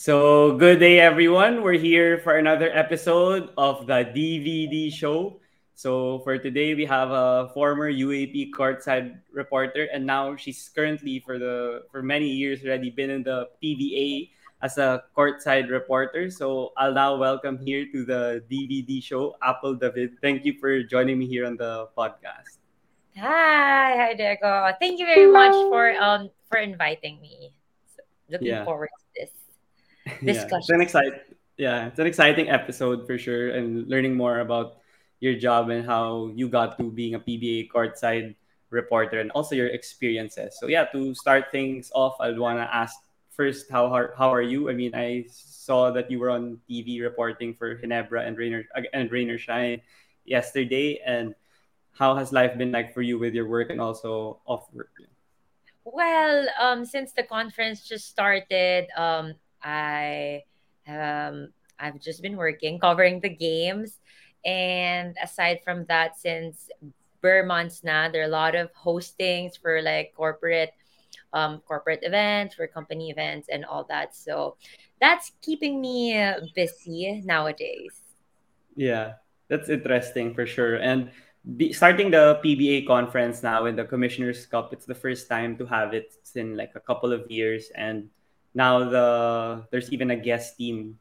So, good day, everyone. We're here for another episode of the DVD show. So, for today, we have a former UAAP courtside reporter, and now she's currently for the for many years already been in the PBA as a courtside reporter. So, I'll now welcome here to the DVD show, Apple David. Thank you for joining me here on the podcast. Hi, hi Diego. Thank you very much for um for inviting me. Looking Yeah. forward to this yeah, it's an discussion. exciting yeah, it's an exciting episode for sure, and learning more about your job and how you got to being a PBA courtside reporter, and also your experiences. So yeah, to start things off, I'd wanna ask first how are, how are you? I mean, I saw that you were on TV reporting for Ginebra and Rainer and Rain or Shine yesterday, and how has life been like for you with your work and also off work? Well, um, since the conference just started, um, I um I've just been working covering the games, and aside from that, since bare months na, there are a lot of hostings for like corporate um corporate events, for company events, and all that. So that's keeping me busy nowadays. Yeah, that's interesting for sure. And be, starting the PBA conference now in the Commissioners Cup, it's the first time to have it in like a couple of years, and now the there's even a guest team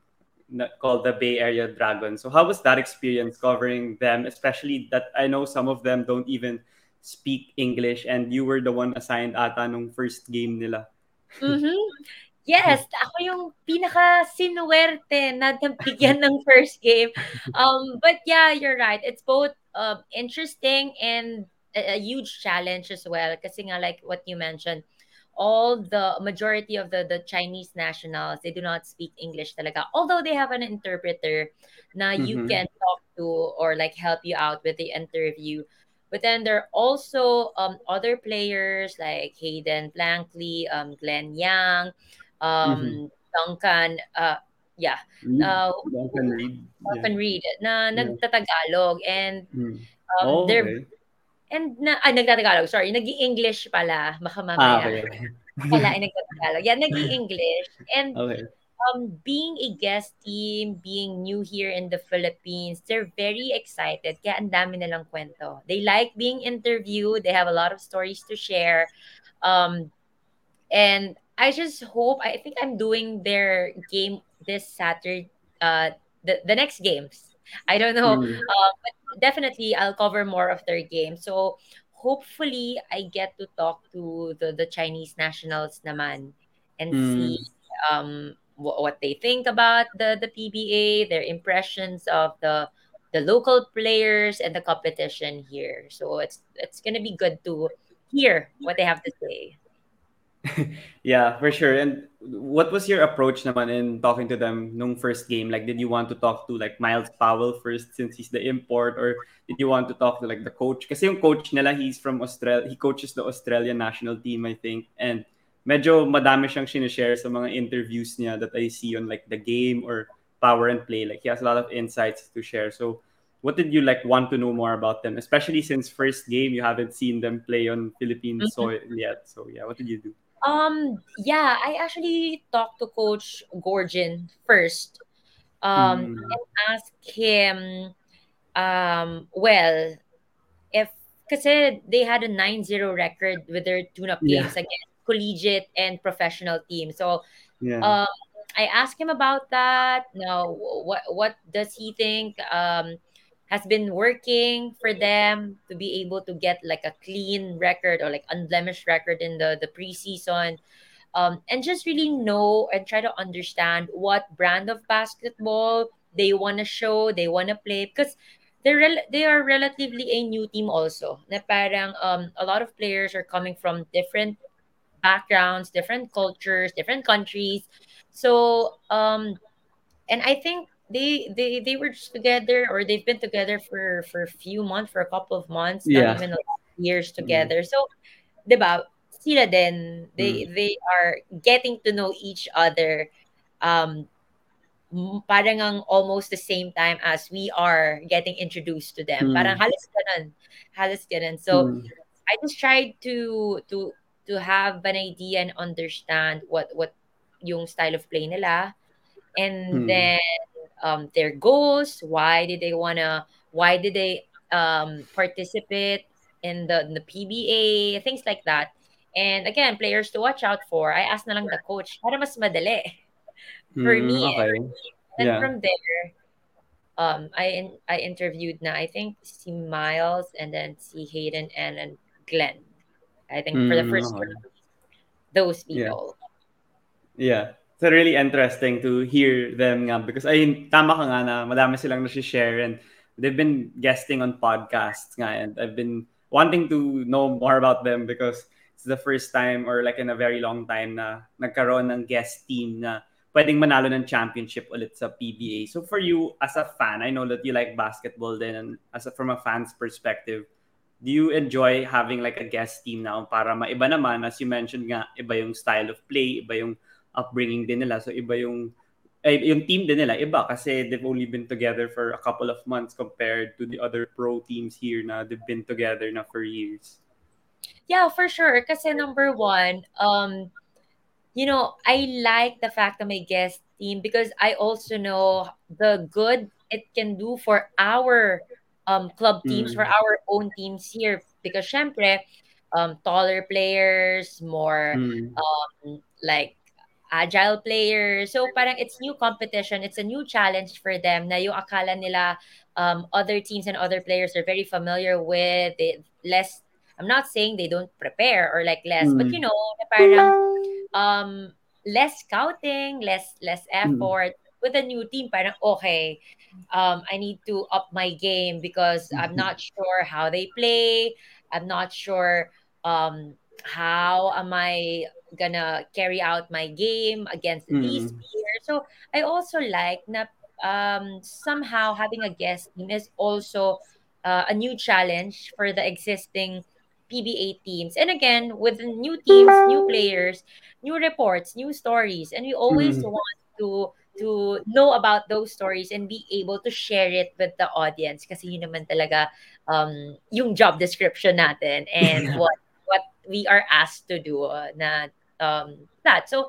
called the Bay Area Dragons. So how was that experience covering them, especially that I know some of them don't even speak English, and you were the one assigned ata nung first game nila. Mm-hmm. Yes, ako yung pinaka-sinuwerte na nabigyan ng first game. Um, but yeah, you're right. It's both um, interesting and a, a huge challenge as well. Kasi nga, like what you mentioned, all the majority of the, the Chinese nationals, they do not speak English talaga. Although they have an interpreter na you Mm-hmm. can talk to or like help you out with the interview. But then there are also um, other players like Hayden Blankley, um, Glenn Yang, Mm-hmm. um, Duncan, uh, yeah, Reid, uh, Duncan Reid. Yeah. Duncan Reid na Yeah. nagtatagalog and Mm. um, Oh, they're okay. And na ay nagtatagalog sorry nag-i-English pala baka Ah, mamaya okay. okay. pala ay nagtatagalog yeah nag-i-English and okay. um being a guest team being new here in the Philippines they're very excited kaya ang dami nilang kwento they like being interviewed they have a lot of stories to share um and I just hope I think I'm doing their game this Saturday uh the, the next games. I don't know. Mm. Uh, but definitely I'll cover more of their game. So hopefully I get to talk to the, the Chinese nationals naman and see Mm. um wh- what they think about the the PBA, their impressions of the the local players and the competition here. So it's it's gonna be good to hear what they have to say. Yeah, for sure. And what was your approach naman in talking to them nung first game? Like, did you want to talk to like Myles Powell first since he's the import, or did you want to talk to like the coach? Kasi yung coach nila, he's from Australia. He coaches the Australian national team, I think. And medyo madami siyang sinishare sa mga interviews niya that I see on like the game or power and play. Like, he has a lot of insights to share. So, what did you like want to know more about them? Especially since first game, you haven't seen them play on Philippine Mhm. soil yet. So, yeah, what did you do? Um, yeah, I actually talked to Coach Goorjian first, um, Mm. and asked him, um, well, if kasi they had a nine zero record with their tune-up Yeah. games against collegiate and professional teams. So, Yeah. um, I asked him about that. Now, what what does he think um, has been working for them to be able to get like a clean record or like unblemished record in the the preseason? um, and just really know and try to understand what brand of basketball they want to show, they want to play because they're rel- they are relatively a new team also. Na parang um, a lot of players are coming from different backgrounds, different cultures, different countries. So um, and I think they they they were just together or they've been together for for a few months, for a couple of months, not even years Mm. together. So 'di ba, sila din, they Mm. they are getting to know each other um parang ang almost the same time as we are getting introduced to them. Parang Mm. halos ganun. Halos ganun. So Mm. I just tried to to to have an idea and understand what what yung style of play nila and Mm. then um, their goals. Why did they wanna? Why did they um, participate in the in the PBA? Things like that. And again, players to watch out for. I asked na lang the coach para mas madali for Mm, me. okay. And Yeah. from there, um, I in, I interviewed na I think si Myles and then si Hayden and then Glenn. I think for the Mm, first those Yeah. people. Yeah. It's really interesting to hear them nga because ay tama ka nga na madami silang na-share and they've been guesting on podcasts nga and I've been wanting to know more about them because it's the first time or like in a very long time na nagkaroon ng guest team na pwedeng manalo ng championship ulit sa PBA. So for you as a fan, I know that you like basketball then and as a, from a fan's perspective, do you enjoy having like a guest team now para maiba naman as you mentioned nga iba yung style of play iba yung upbringing din nila so iba yung eh, yung team din nila iba kasi they've only been together for a couple of months compared to the other pro teams here na they've been together na for years Yeah, for sure. Kasi number one, um, you know, I like the fact that my guest team because I also know the good it can do for our um club teams, for mm. our own teams here. Because syempre, um, taller players, more Mm. um, like agile players. So parang it's new competition, it's a new challenge for them na yung akala nila um, other teams and other players are very familiar with it, less I'm not saying they don't prepare or like less, but you Mm. know, parang um less scouting, less less Mm. effort with a new team. Parang okay, um, I need to up my game because I'm not sure how they play. I'm not sure um how am I gonna carry out my game against these Mm. players. So I also like na um somehow having a guest team is also uh, a new challenge for the existing PBA teams. And again, with new teams, new players, new reports, new stories, and we always Mm. want to to know about those stories and be able to share it with the audience kasi yun naman talaga um yung job description natin and what what we are asked to do uh, na um that so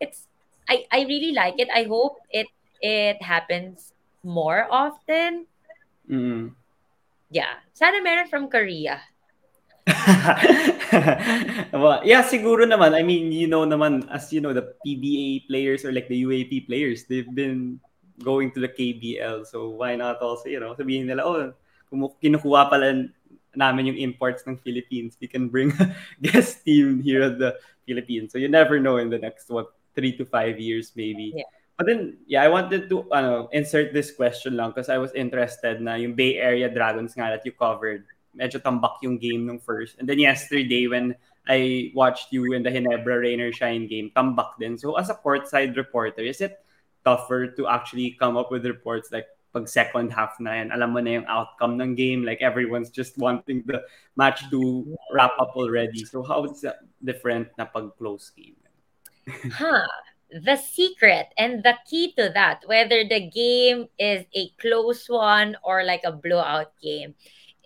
it's I I really like it I hope it it happens more often Mm. yeah sana meron from Korea well, yeah, siguro naman. I mean, you know naman, as you know, the PBA players or like the UAP players, they've been going to the KBL. So why not also, you know, sabihin nila, oh, kumu- kinukuha pala namin yung imports ng Philippines. We can bring a guest team here at the Philippines. So you never know in the next, what, three to five years maybe. yeah But then, yeah, I wanted to ano, insert this question lang because I was interested na yung Bay Area Dragons nga that you covered medyo tambak yung game nung first. And then yesterday when I watched you in the Ginebra Rainer Shine game, tambak din. So as a courtside reporter, is it tougher to actually come up with reports like pag second half na yan, alam mo na yung outcome ng game, like everyone's just wanting the match to wrap up already. So how is that different na pag close game? Huh. The secret and the key to that, whether the game is a close one or like a blowout game,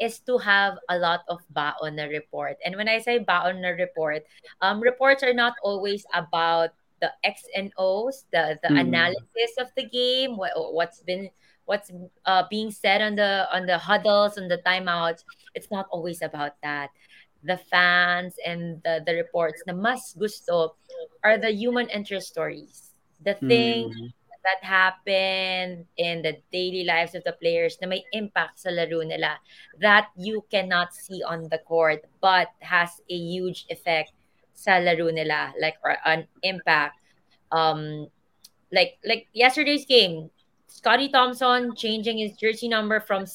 is to have a lot of baon na report. And when I say baon na report, um, reports are not always about the X and O's, the the Mm. analysis of the game, what what's been what's uh, being said on the on the huddles on the timeouts. It's not always about that. The fans and the the reports na mas gusto are the human interest stories. The thing Mm. that happened in the daily lives of the players na may impact sa laro nila that you cannot see on the court but has a huge effect sa laro nila like or an impact um like like yesterday's game Scottie Thompson changing his jersey number from 6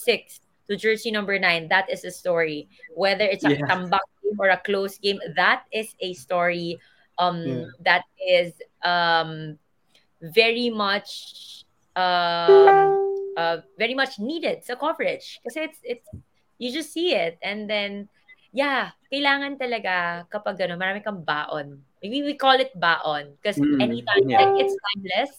to jersey number 9 that is a story whether it's a Yeah. comeback game or a close game that is a story Yeah. um that is um very much um uh very much needed sa coverage kasi it's it's you just see it and then yeah kailangan talaga kapag ano marami kang baon maybe we call it baon because Mm. anytime Yeah. like it's timeless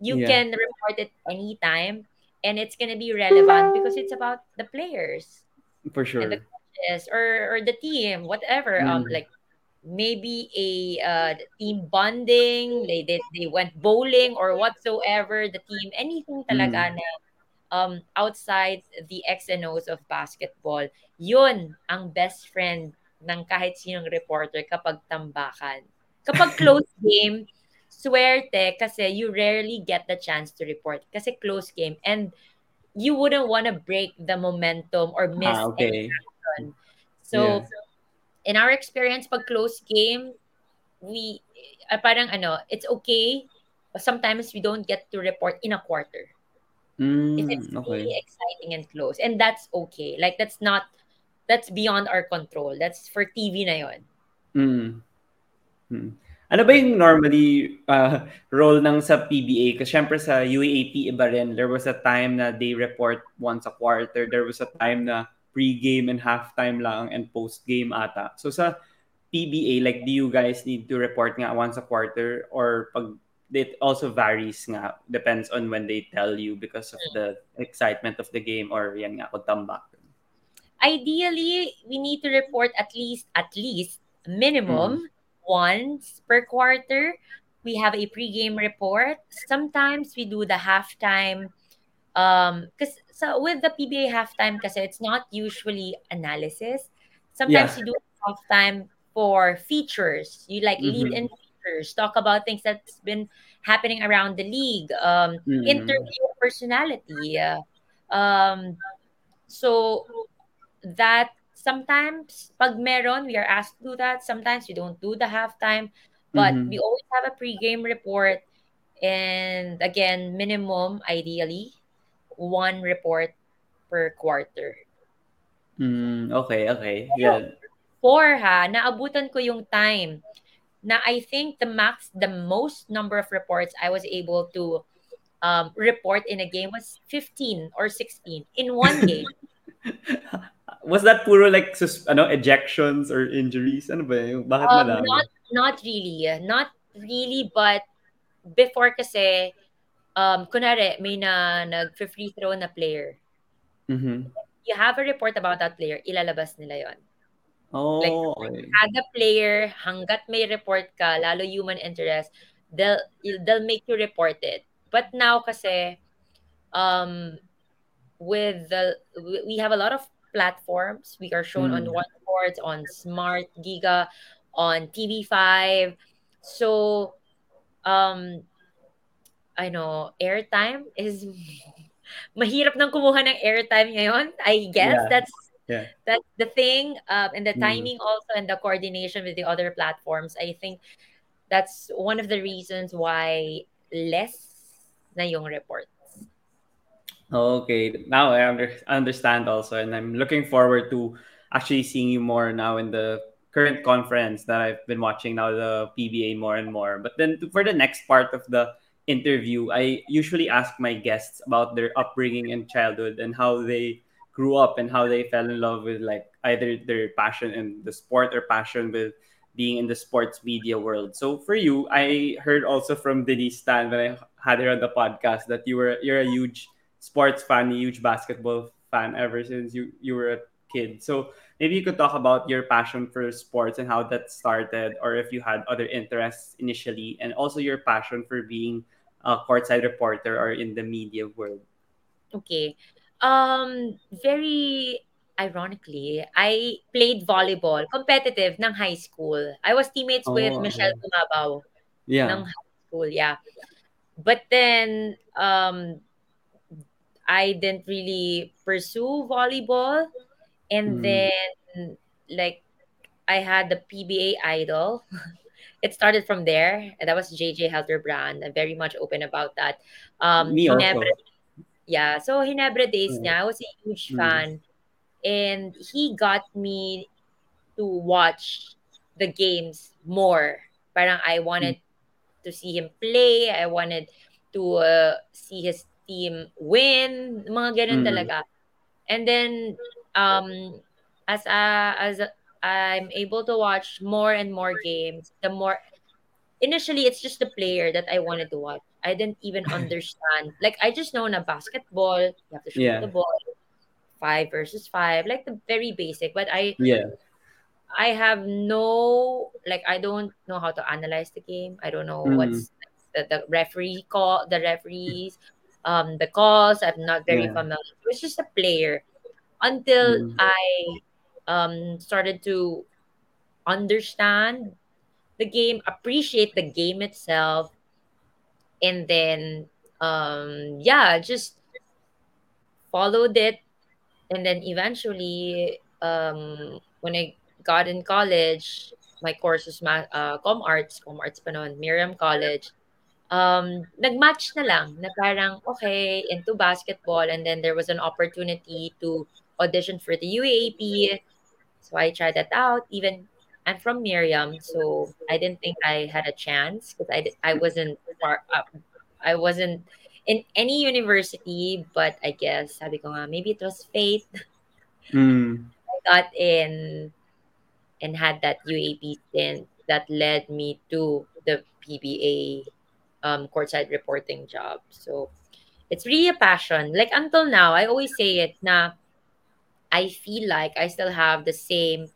you Yeah. can report it anytime and it's gonna be relevant because it's about the players For and the sure. coaches or or the team whatever um Mm. like maybe a uh, team bonding, they, they they went bowling or whatsoever, the team, anything talaga Mm. na um outside the X and O's of basketball, yun ang best friend ng kahit sinong reporter kapag tambakan. Kapag close game, swerte kasi you rarely get the chance to report kasi close game and you wouldn't want to break the momentum or Ah, miss any okay. action. Yeah. So, in our experience, pag close game, we, uh, parang ano, it's okay. But sometimes we don't get to report in a quarter if it's Mm, really exciting and close. And that's okay. Like, that's not, that's beyond our control. That's for TV na yon. Mm. Mm. Ano ba yung normally uh, role ng sa PBA? Kasi syempre sa UAAP iba rin. There was a time na they report once a quarter. There was a time na pre-game and halftime lang and post-game ata. So sa PBA, like do you guys need to report nga once a quarter or pag it also varies nga depends on when they tell you because of the excitement of the game or yan nga kung tambak. Ideally, we need to report at least, at least, minimum Mm. Once per quarter. We have a pregame report. Sometimes we do the halftime um because so with the PBA halftime kasi it's not usually analysis. Sometimes Yeah. you do halftime for features. You like lead Mm-hmm. in features, talk about things that's been happening around the league, um, Mm-hmm. interview personality. Uh, um, so that sometimes pag meron, we are asked to do that. Sometimes we don't do the halftime, but Mm-hmm. we always have a pregame report. And again, minimum ideally one report per quarter. Mm, okay, okay. Yeah. Four ha, naabutan ko yung time na I think the max, the most number of reports I was able to um, report in a game was 15 or 16 in one game. Was that puro like sus- ano ejections or injuries? Ano ba yung bakit Um, not not really, not really, but before kasi um kunwari may na nag-free throw na player. Mhm. You have a report about that player, ilalabas nila 'yon. Like Oh, okay. kada player hangga't may report ka, lalo human interest, they'll they'll make you report it. But now kasi um with the we have a lot of platforms. We are shown on Mm. One Sports, on Smart Giga, on TV5. So um I know airtime is mahirap nang kumuha ng airtime ngayon. I guess Yeah. that's Yeah. that's the thing um, and the Mm. timing also and the coordination with the other platforms. I think that's one of the reasons why less na yung report. Okay, now I under- understand also, and I'm looking forward to actually seeing you more now in the current conference that I've been watching now, the PBA more and more. But then for the next part of the interview, I usually ask my guests about their upbringing and childhood and how they grew up and how they fell in love with like either their passion in the sport or passion with being in the sports media world. So for you, I heard also from Denise Stan when I had her on the podcast that you were you're a huge sports fan, huge basketball fan ever since you you were a kid. So maybe you could talk about your passion for sports and how that started, or if you had other interests initially, and also your passion for being a courtside reporter or in the media world. Okay. Um, very ironically, I played volleyball, competitive ng high school. I was teammates with Oh, Michelle okay. Gumabao ng high school, yeah. But then um I didn't really pursue volleyball and Mm. then like I had the PBA idol. it started from there, and that was JJ Helterbrand. I'm very much open about that. Um, Me Ginebra also. yeah, so Ginebra days Yeah. niya, I was a huge Mm. fan. And he got me to watch the games more. Parang I Mm. wanted to see him play. I wanted to uh, see his team win. Mga ganun Mm. talaga. And then um as uh, as I'm able to watch more and more games, the more initially it's just the player that I wanted to watch. I didn't even understand. Like I just know na basketball, you have to shoot the ball, five versus five, like the very basic. But I Yeah. I have no like I don't know how to analyze the game. I don't know Mm, what's the, the referee call, the referees, um, the calls. I'm not very yeah. familiar. It was just a player until Mm, I um started to understand the game, appreciate the game itself, and then um yeah, just followed it and then eventually um when I got in college, my course was ma- uh, com arts, com arts pa noon, Miriam College. Um nag-match na lang na parang okay into basketball and then there was an opportunity to audition for the UAAP. So I tried that out even I'm from Miriam, so I didn't think I had a chance because I, I wasn't far up. I wasn't in any university, but I guess sabi ko nga, maybe it was fate mm, got in and had that UAAP stint that led me to the PBA um, courtside reporting job. So it's really a passion. Like until now, I always say it na I feel like I still have the same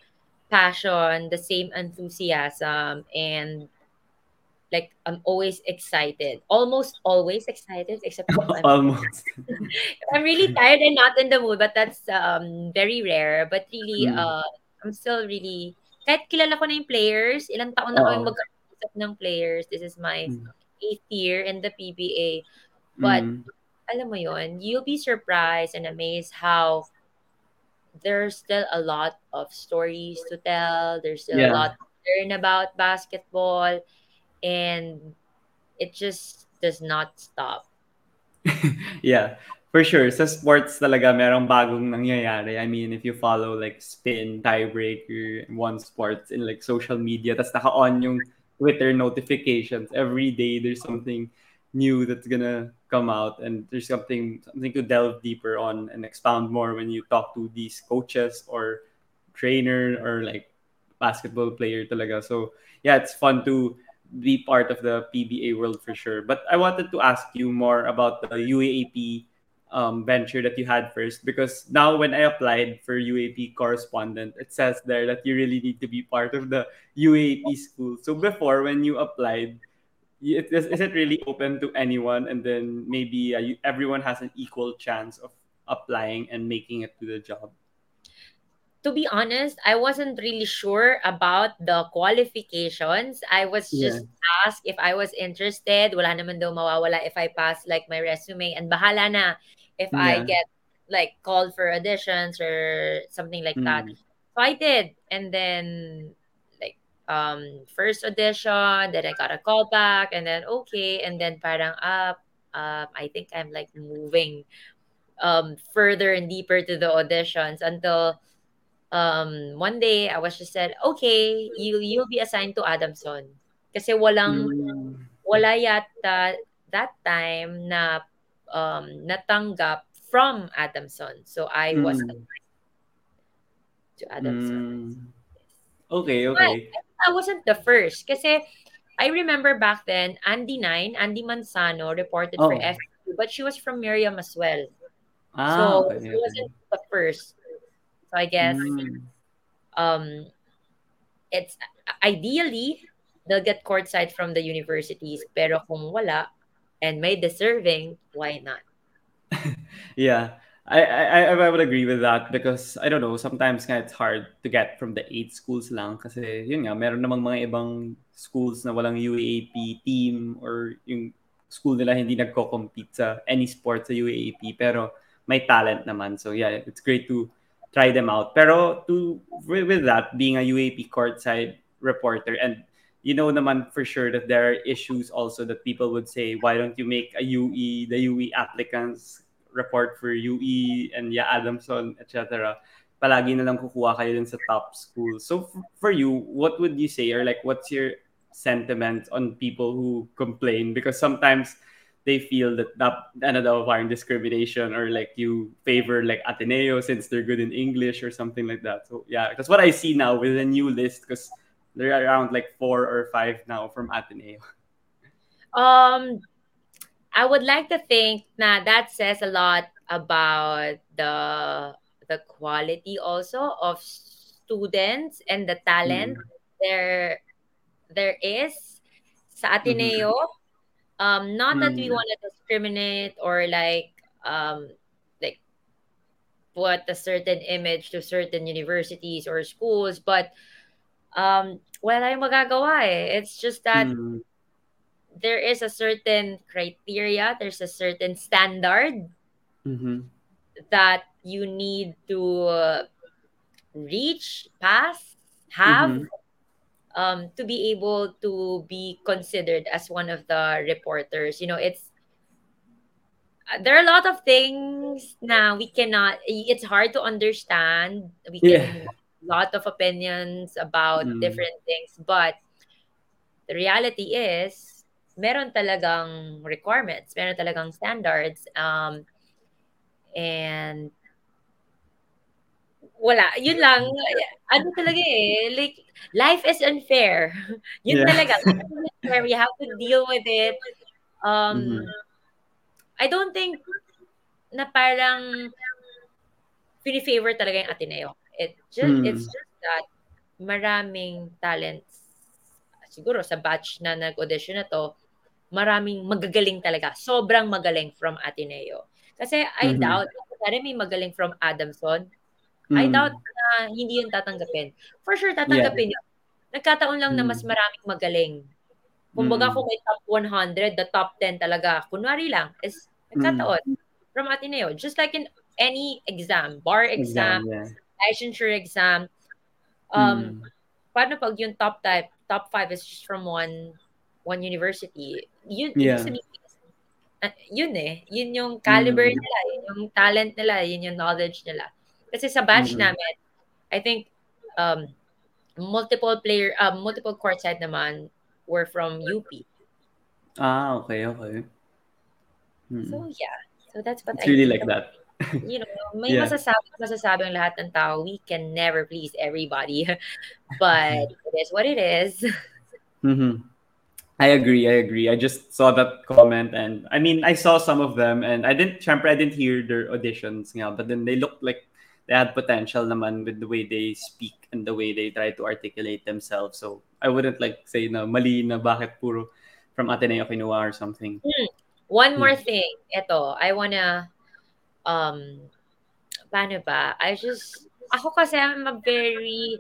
passion, the same enthusiasm, and like I'm always excited. Almost always excited, except I'm almost. I'm really tired and not in the mood, but that's um very rare. But really, Mm, uh, I'm still really kahit kilala ko na yung players, ilang taon na kami oo. magkausap ng players. This is my Mm, eighth year in the PBA. But mm, alam mo yon, you'll be surprised and amazed how there's still a lot of stories to tell. There's still a lot to learn about basketball, and it just does not stop. Yeah, for sure. Sa sports talaga merong bagong nangyayari. I mean, if you follow like spin, tiebreaker, one sports in like social media, tas naka-on yung Twitter notifications. Every day there's something new that's gonna come out and there's something something to delve deeper on and expound more when you talk to these coaches or trainer or like basketball player talaga. So yeah, it's fun to be part of the PBA world for sure. But I wanted to ask you more about the UAAP um, venture that you had first because now when I applied for UAAP correspondent, it says there that you really need to be part of the UAAP school. So before, when you applied, it- is, is it really open to anyone? And then maybe uh, you, everyone has an equal chance of applying and making it to the job. to be honest, I wasn't really sure about the qualifications. I was Yeah. just asked if I was interested. Wala naman daw mawawala if I pass like my resume and bahala na if I get like called for auditions or something like that. Mm. So I did. And then like um first audition, then I got a call back and then okay and then parang up um I think I'm like moving um further and deeper to the auditions until um, one day I was just said, "Okay, you you'll be assigned to Adamson." Kasi walang Mm. wala yata that time na um, natanggap from Adamson. So I was Mm. assigned to Adamson. Mm. Okay, But okay. I wasn't the first kasi I remember back then Andy Nine, Andi Manzano reported for Oh. FEU, but she was from Miriam as well. Ah, So okay, she wasn't the first. So I guess Mm. um it's ideally they'll get courtside from the universities pero kung wala and may deserving why not Yeah. I, I I would agree with that because I don't know, sometimes it's hard to get from the eight schools lang kasi yun nga, meron namang mga ibang schools na walang UAAP team or yung school nila hindi nagko-compete sa any sport sa UAAP pero may talent naman. So yeah, it's great to try them out. Pero to with that being a UAAP courtside reporter and you know naman for sure that there are issues also that people would say why don't you make a UE the UE applicants report for UE and yeah Adamson etc. Palagi na lang kukuha kayo dun sa top school. So f- for you, what would you say or like what's your sentiment on people who complain because sometimes they feel that that ano daw parang discrimination or like you favor like Ateneo since they're good in English or something like that. So yeah, that's what I see now with a new list because there are around like four or five now from Ateneo. um i would like to think na that says a lot about the the quality also of students and the talent Mm. there there is sa. Ateneo. Um, not that we Mm. want to discriminate or like um like put a certain image to certain universities or schools, but um wala tayong magagawa eh. It's just that Mm. there is a certain criteria, there's a certain standard Mhm. that you need to uh, reach, pass, have Mhm. um, to be able to be considered as one of the reporters. You know, it's uh, there are a lot of things now we cannot. It's hard to understand. We Yeah. Lot of opinions about Mm. different things, but the reality is meron talagang requirements, meron talagang standards, um, and wala, yun lang. Ano talaga eh, like, life is unfair. Yun Yeah. talaga, unfair. We have to deal with it. Um, Mhm. I don't think na parang favor talaga yung Ateneo. It just, Mm. it's just that maraming talents siguro sa batch na nag-audition na to, maraming magagaling talaga. Sobrang magaling from Ateneo. Kasi I Mhm. doubt, kung may magaling from Adamson, I Mm. doubt na hindi yun tatanggapin. For sure, Yeah. tatanggapin yun. Nagkataon lang na mas Mm. maraming magaling. Kumbaga, Mm. kung may top 100, the top 10 talaga, kunwari lang, is nagkataon from Ateneo. Just like in any exam, bar exam, Exam, yeah. Licensure exam, um, Mm. paano pag yung top type, top 5 is just from one one university? Yun, Yeah. sabihin, ah, yun eh. Yun yung caliber Mm. nila, yun yung talent nila, yun yung knowledge nila. Kasi sa batch Mhm. namin, I think um, multiple player, um, multiple courtside naman were from UP. Ah, okay, okay. Mm. So yeah, so that's what It's I really like that. You know, may Yeah. masasabi, masasabi ang lahat ng tao. We can never please everybody. But it is what it is. hmm I agree. I agree. I just saw that comment, and I mean, I saw some of them, and I didn't. Syempre, I didn't hear their auditions, nga, but then they looked like they had potential, naman, with the way they speak and the way they try to articulate themselves. So I wouldn't like say na mali na bakit puro from Ateneo kinuha or something. One more Hmm. thing. Ito, I wanna, um, paano ba? I just, ako kasi I'm a very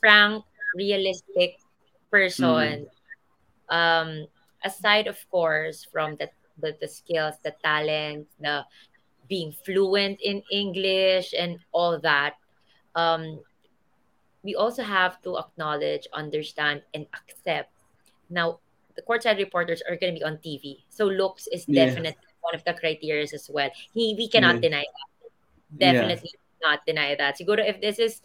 frank, realistic person. Um, aside, of course, from the, the, the skills, the talent, the being fluent in English and all that, um, we also have to acknowledge, understand, and accept. Now, the courtside reporters are going to be on TV, so looks is Yeah. definitely one of the criteria as well. He, we cannot Yeah. deny that. Definitely not deny that. Siguro if this is,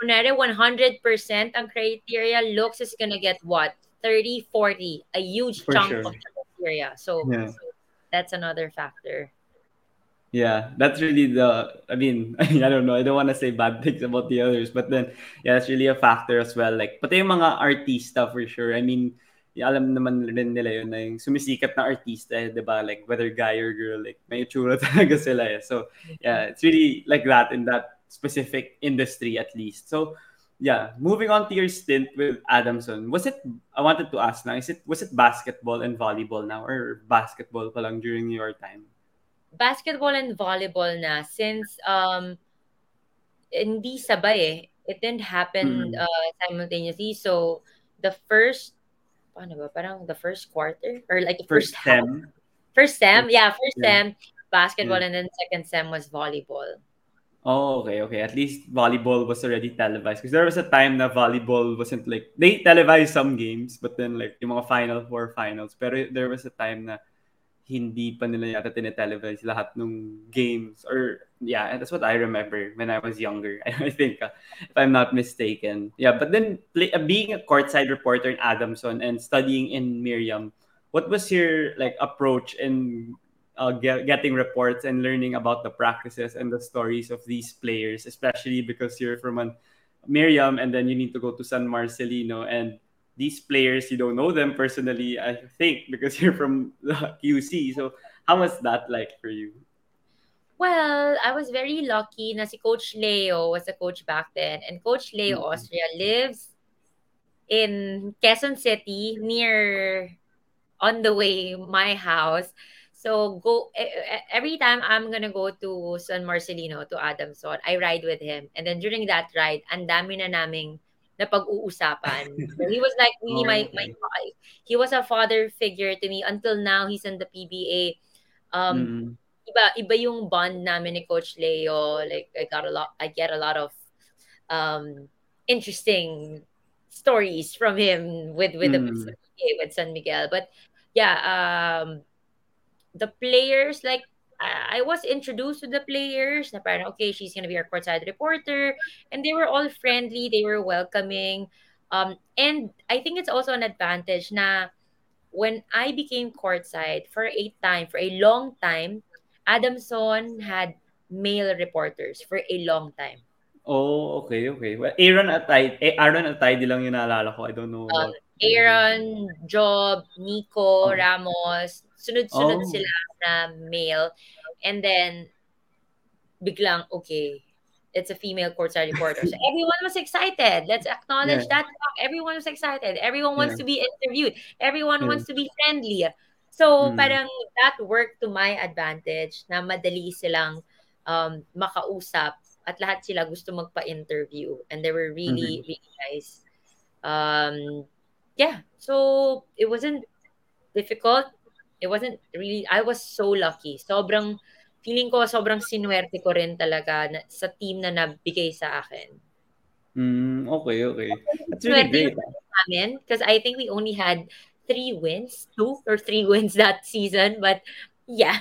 kunwari, 100% ang criteria, looks is gonna get what? 30, 40, a huge For chunk sure. of the criteria. So Yeah. that's another factor. Yeah, that's really the. I mean, I don't know. I don't want to say bad things about the others, but then yeah, it's really a factor as well. Like, pati yung mga artista for sure. I mean, yeah, alam naman rin nila yun na yung sumisikat na artista, eh, 'di ba? Like whether guy or girl, like may itsura talaga sila. Eh. So yeah, it's really like that in that specific industry at least. So yeah, moving on to your stint with Adamson, was it? I wanted to ask now, is it was it basketball and volleyball now, or basketball pa lang during your time? Basketball and volleyball na since um hindi sabay eh. It didn't happen Mm. uh, simultaneously. So the first paano ba? Parang the first quarter or like the first, First half. sem. First sem, yeah, first Yeah. sem basketball Yeah. and then second sem was volleyball. Oh, okay, okay. At least volleyball was already televised. Because there was a time na volleyball wasn't like, they televised some games, but then like yung mga Final Four finals. Pero there was a time na hindi pa nila yata tinetelevize lahat ng games. Or, yeah, that's what I remember when I was younger. I think, uh, if I'm not mistaken. Yeah, but then play, uh, being a courtside reporter in Adamson and studying in Miriam, what was your like approach in uh, get, getting reports and learning about the practices and the stories of these players, especially because you're from an Miriam and then you need to go to San Marcelino and these players you don't know them personally, I think, because you're from the QC. So how was that like for you? Well, I was very lucky na si Coach Leo was a coach back then, and Coach Leo Mm. Austria lives in Quezon City near on the way my house. So go every time I'm gonna go to San Marcelino to Adamson, I ride with him. And then during that ride, and dami na naming napag-uusapan. So he was like really Oh, my my okay. he was a father figure to me until now he's in the PBA. Um Mm. iba iba yung bond namin ni Coach Leo. Like I got a lot I get a lot of um interesting stories from him with with the Mm. with San Miguel. But yeah, um the players like I was introduced to the players na parang okay, she's gonna be our courtside reporter, and they were all friendly, they were welcoming, um, and I think it's also an advantage na when I became courtside for a time, for a long time, Adamson had male reporters for a long time. Oh, okay, okay. Well, Aaron Atay eh, Aaron Atayde lang yung naalala ko. I don't know Um, Aaron, Job, Nico, Oh. Ramos, sunod-sunod Oh. sila na male. And then, biglang, okay, it's a female courtside reporter. So everyone was excited. Let's acknowledge Yeah. that fact. Everyone was excited. Everyone wants Yeah. to be interviewed. Everyone Yeah. wants to be friendly. So Mm. parang that worked to my advantage na madali silang um, makausap at lahat sila gusto magpa-interview. And they were really, Mhm. really nice. Um, yeah, so it wasn't difficult. It wasn't really, I was so lucky. Sobrang, feeling ko sobrang sinuwerte ko rin talaga na, sa team na nabigay sa akin. Mm, okay, okay. That's really great. namin because I think we only had three wins, two or three wins that season. But yeah,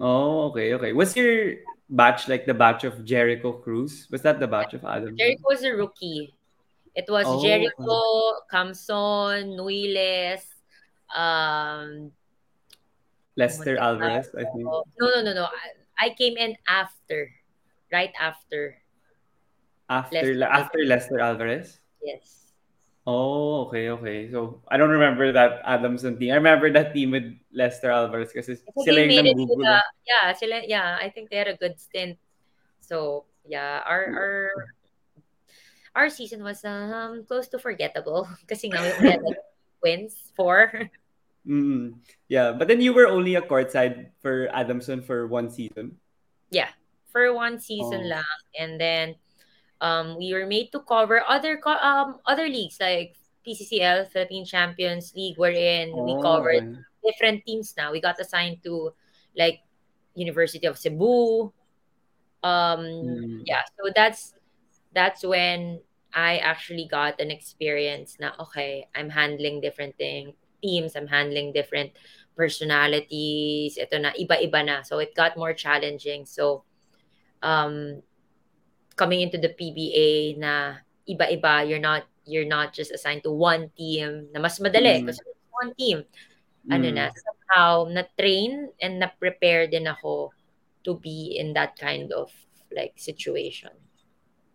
Oh, okay, okay. Was your batch like the batch of Jericho Cruz? Was that the batch of Adamson? Jericho was a rookie. It was Oh, Jericho, Camson, Nuiles, um, Lester Alvarez, I think. no, no, no, no. I, I came in after, right after. After Lester after Lester Alvarez? Yes. Oh, okay, okay. So, I don't remember that Adamson team. I remember that team with Lester Alvarez kasi So sila yung made it to the yeah, sila yeah, I think they had a good stint. So yeah, our our our season was um close to forgettable kasi nga we only had like wins four. Mm, yeah, but then you were only a courtside for Adamson for one season. yeah, for one season Oh. lang, and then um we were made to cover other co- um other leagues like PCCL Philippine Champions League wherein we Oh, covered different teams now. We got assigned to like University of Cebu. Um Mm. yeah, so that's that's when I actually got an experience Now, okay, I'm handling different thing, teams, I'm handling different personalities. Ito na iba-iba na. So it got more challenging. So um coming into the PBA na iba-iba, you're not you're not just assigned to one team na mas madali Mm. kasi one team. Ano Mm. na somehow na-train and na-prepare din ako to be in that kind of like situation.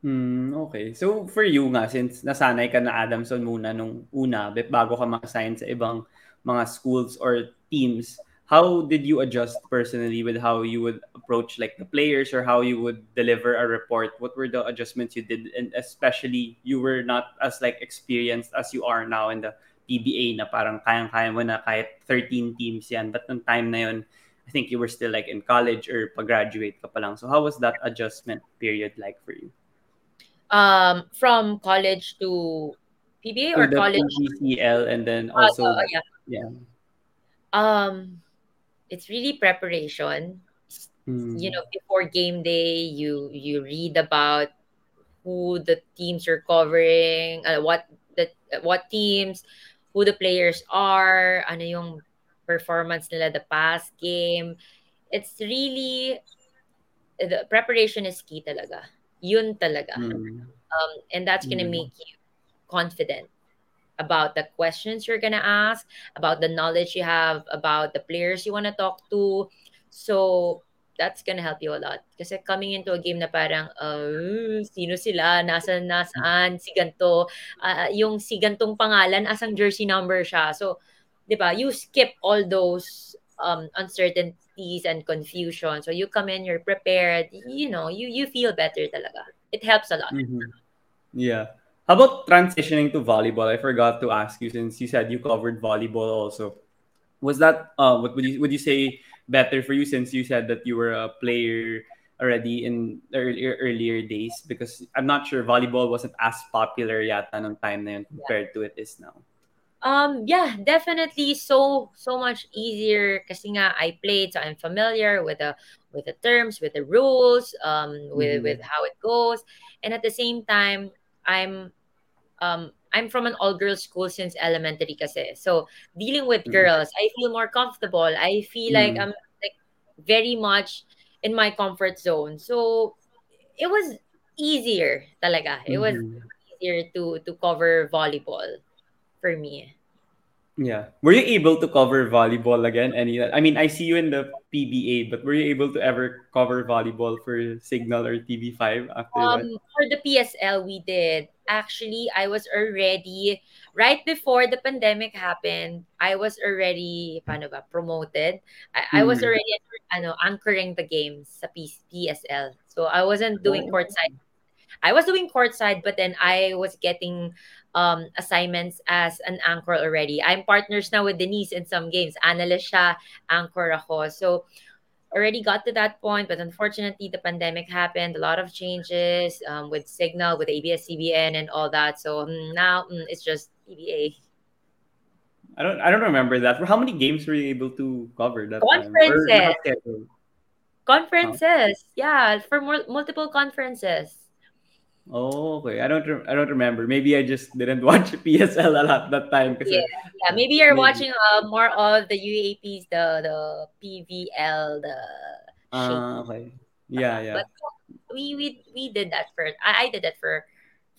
Hmm, okay. So, for you nga, since nasanay ka na Adamson muna nung una, bago ka ma-assign sa ibang mga schools or teams, how did you adjust personally with how you would approach like the players or how you would deliver a report? What were the adjustments you did? And especially, you were not as like experienced as you are now in the PBA na parang kayang-kaya mo na kahit 13 teams yan. But nung time na yun, I think you were still like in college or pag-graduate ka pa lang. So, how was that adjustment period like for you? Um, from college to PBA to or college? PCCL and then Ah, also so, yeah. yeah. Um, it's really preparation. Mm. You know, before game day, you you read about who the teams are covering, uh, what the what teams, who the players are, ano yung performance nila the past game. It's really the preparation is key talaga. Yun talaga. Mm. Um, and that's gonna Mm. make you confident about the questions you're gonna ask, about the knowledge you have, about the players you wanna talk to. So that's gonna help you a lot. Kasi coming into a game na parang, uh, sino sila, nasaan, nasaan, si ganto, ah, yung si gantong pangalan, asang jersey number siya. So, di ba, you skip all those um uncertainties and confusion. So you come in, you're prepared. You know, you you feel better talaga. It helps a lot. Mm-hmm. Yeah. How about transitioning to volleyball? I forgot to ask you since you said you covered volleyball also. Was that uh what would you would you say better for you since you said that you were a player already in earlier earlier days because I'm not sure volleyball wasn't as popular yata nung time na yun compared to it is now. Um, yeah, definitely so so much easier kasi nga I played so I'm familiar with the with the terms, with the rules, um with with Mm-hmm. how it goes. And at the same time, I'm um I'm from an all girls school since elementary kasi. So dealing with girls, I feel more comfortable. I feel like Mm-hmm. I'm like very much in my comfort zone. So it was easier talaga. It was Mm-hmm. easier to to cover volleyball for me. Yeah. Were you able to cover volleyball again? Any I mean, I see you in the PBA, but were you able to ever cover volleyball for Signal or TV5 after Um, that? for the PSL, we did. Actually, I was already right before the pandemic happened. I was already paano ba, promoted. I, I was Mm. already ano anchoring the games sa P- PSL. So I wasn't doing Oh. courtside. I was doing courtside, but then I was getting um assignments as an anchor already. I'm partners now with Denise in some games. Analyst siya, anchor ako. So already got to that point, but unfortunately, the pandemic happened. A lot of changes um, with Signal, with ABS-CBN, and all that. So mm, now mm, it's just PBA I don't I don't remember that. How many games were you able to cover that? Or conferences. Huh? conferences. Yeah, for mul- multiple conferences. Oh, okay. I don't re- I don't remember. Maybe I just didn't watch PSL a lot that time Yeah, yeah. Maybe you're maybe. watching uh, more of the UAAPs, the the PVL, the. Ah, okay. Yeah, Uh, yeah. but we we we did that for I, I did that for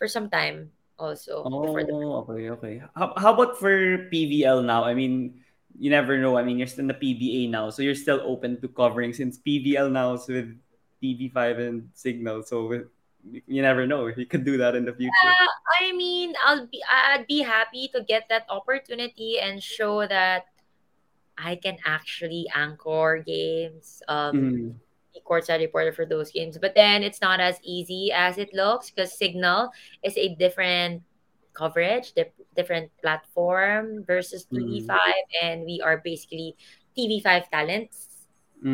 for some time also before the Oh, okay, okay. How, how about for PVL now? I mean, you never know. I mean, you're still in the PBA now, so you're still open to covering since PVL now is with TV5 and Signal. So with, you never know. If you could do that in the future. Uh, I mean, I'll be I'd be happy to get that opportunity and show that I can actually anchor games, um, Mm, be courtside reporter for those games. But then it's not as easy as it looks because Signal is a different coverage, dif- different platform versus mm, TV5, and we are basically TV5 talents.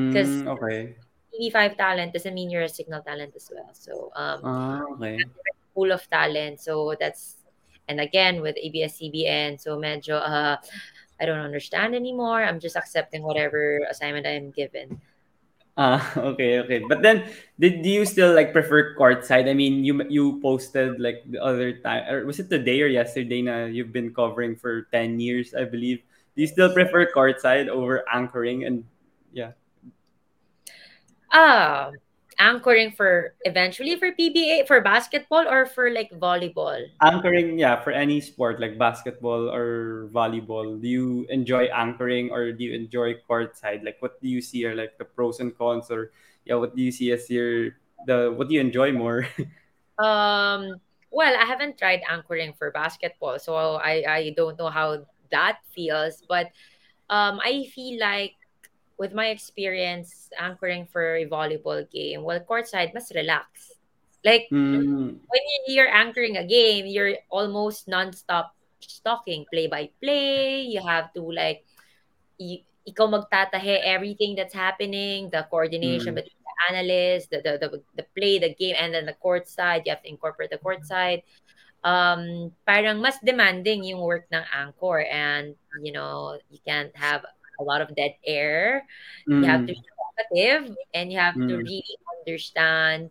Because mm, okay. TV5 talent doesn't mean you're a Signal talent as well. So um, Ah, okay. pool of talent. So that's and again with ABS-CBN, so medyo uh, I don't understand anymore. I'm just accepting whatever assignment I'm given. Ah, okay, okay. But then, did do you still like prefer courtside? I mean, you you posted like the other time, or was it today or yesterday? Na you've been covering for ten years, I believe. Do you still prefer courtside over anchoring? And yeah, Ah, anchoring for eventually for PBA for basketball or for like volleyball. anchoring, yeah, for any sport like basketball or volleyball. Do you enjoy anchoring or do you enjoy courtside? Like, what do you see are like the pros and cons, or yeah, what do you see as your the what do you enjoy more? Um, well, I haven't tried anchoring for basketball, so I I don't know how that feels, but um, I feel like with my experience anchoring for a volleyball game, well, courtside mas relax. Like mm, when you- you're anchoring a game, you're almost nonstop talking play by play. You have to like y- ikaw magtatahe everything that's happening, the coordination mm, between the analysts, the, the the the play, the game, and then the court side. You have to incorporate the court side. Um, parang mas demanding yung work ng anchor, and you know you can't have a lot of dead air. You have to mm, be talkative, and you have to mm, really understand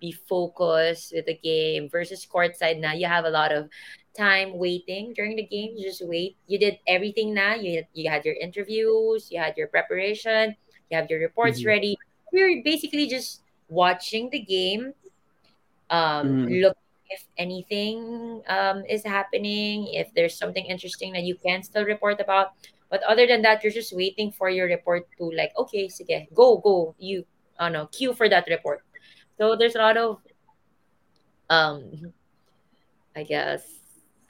be focused with the game versus courtside now you have a lot of time waiting during the game. You just wait. You did everything now. You you had your interviews, you had your preparation, you have your reports mhm, ready. You're basically just watching the game, um, mhm. look if anything um is happening, if there's something interesting that you can still report about. But other than that, you're just waiting for your report to like, okay, sige, go, go. You, uh, no, queue for that report. So there's a lot of um I guess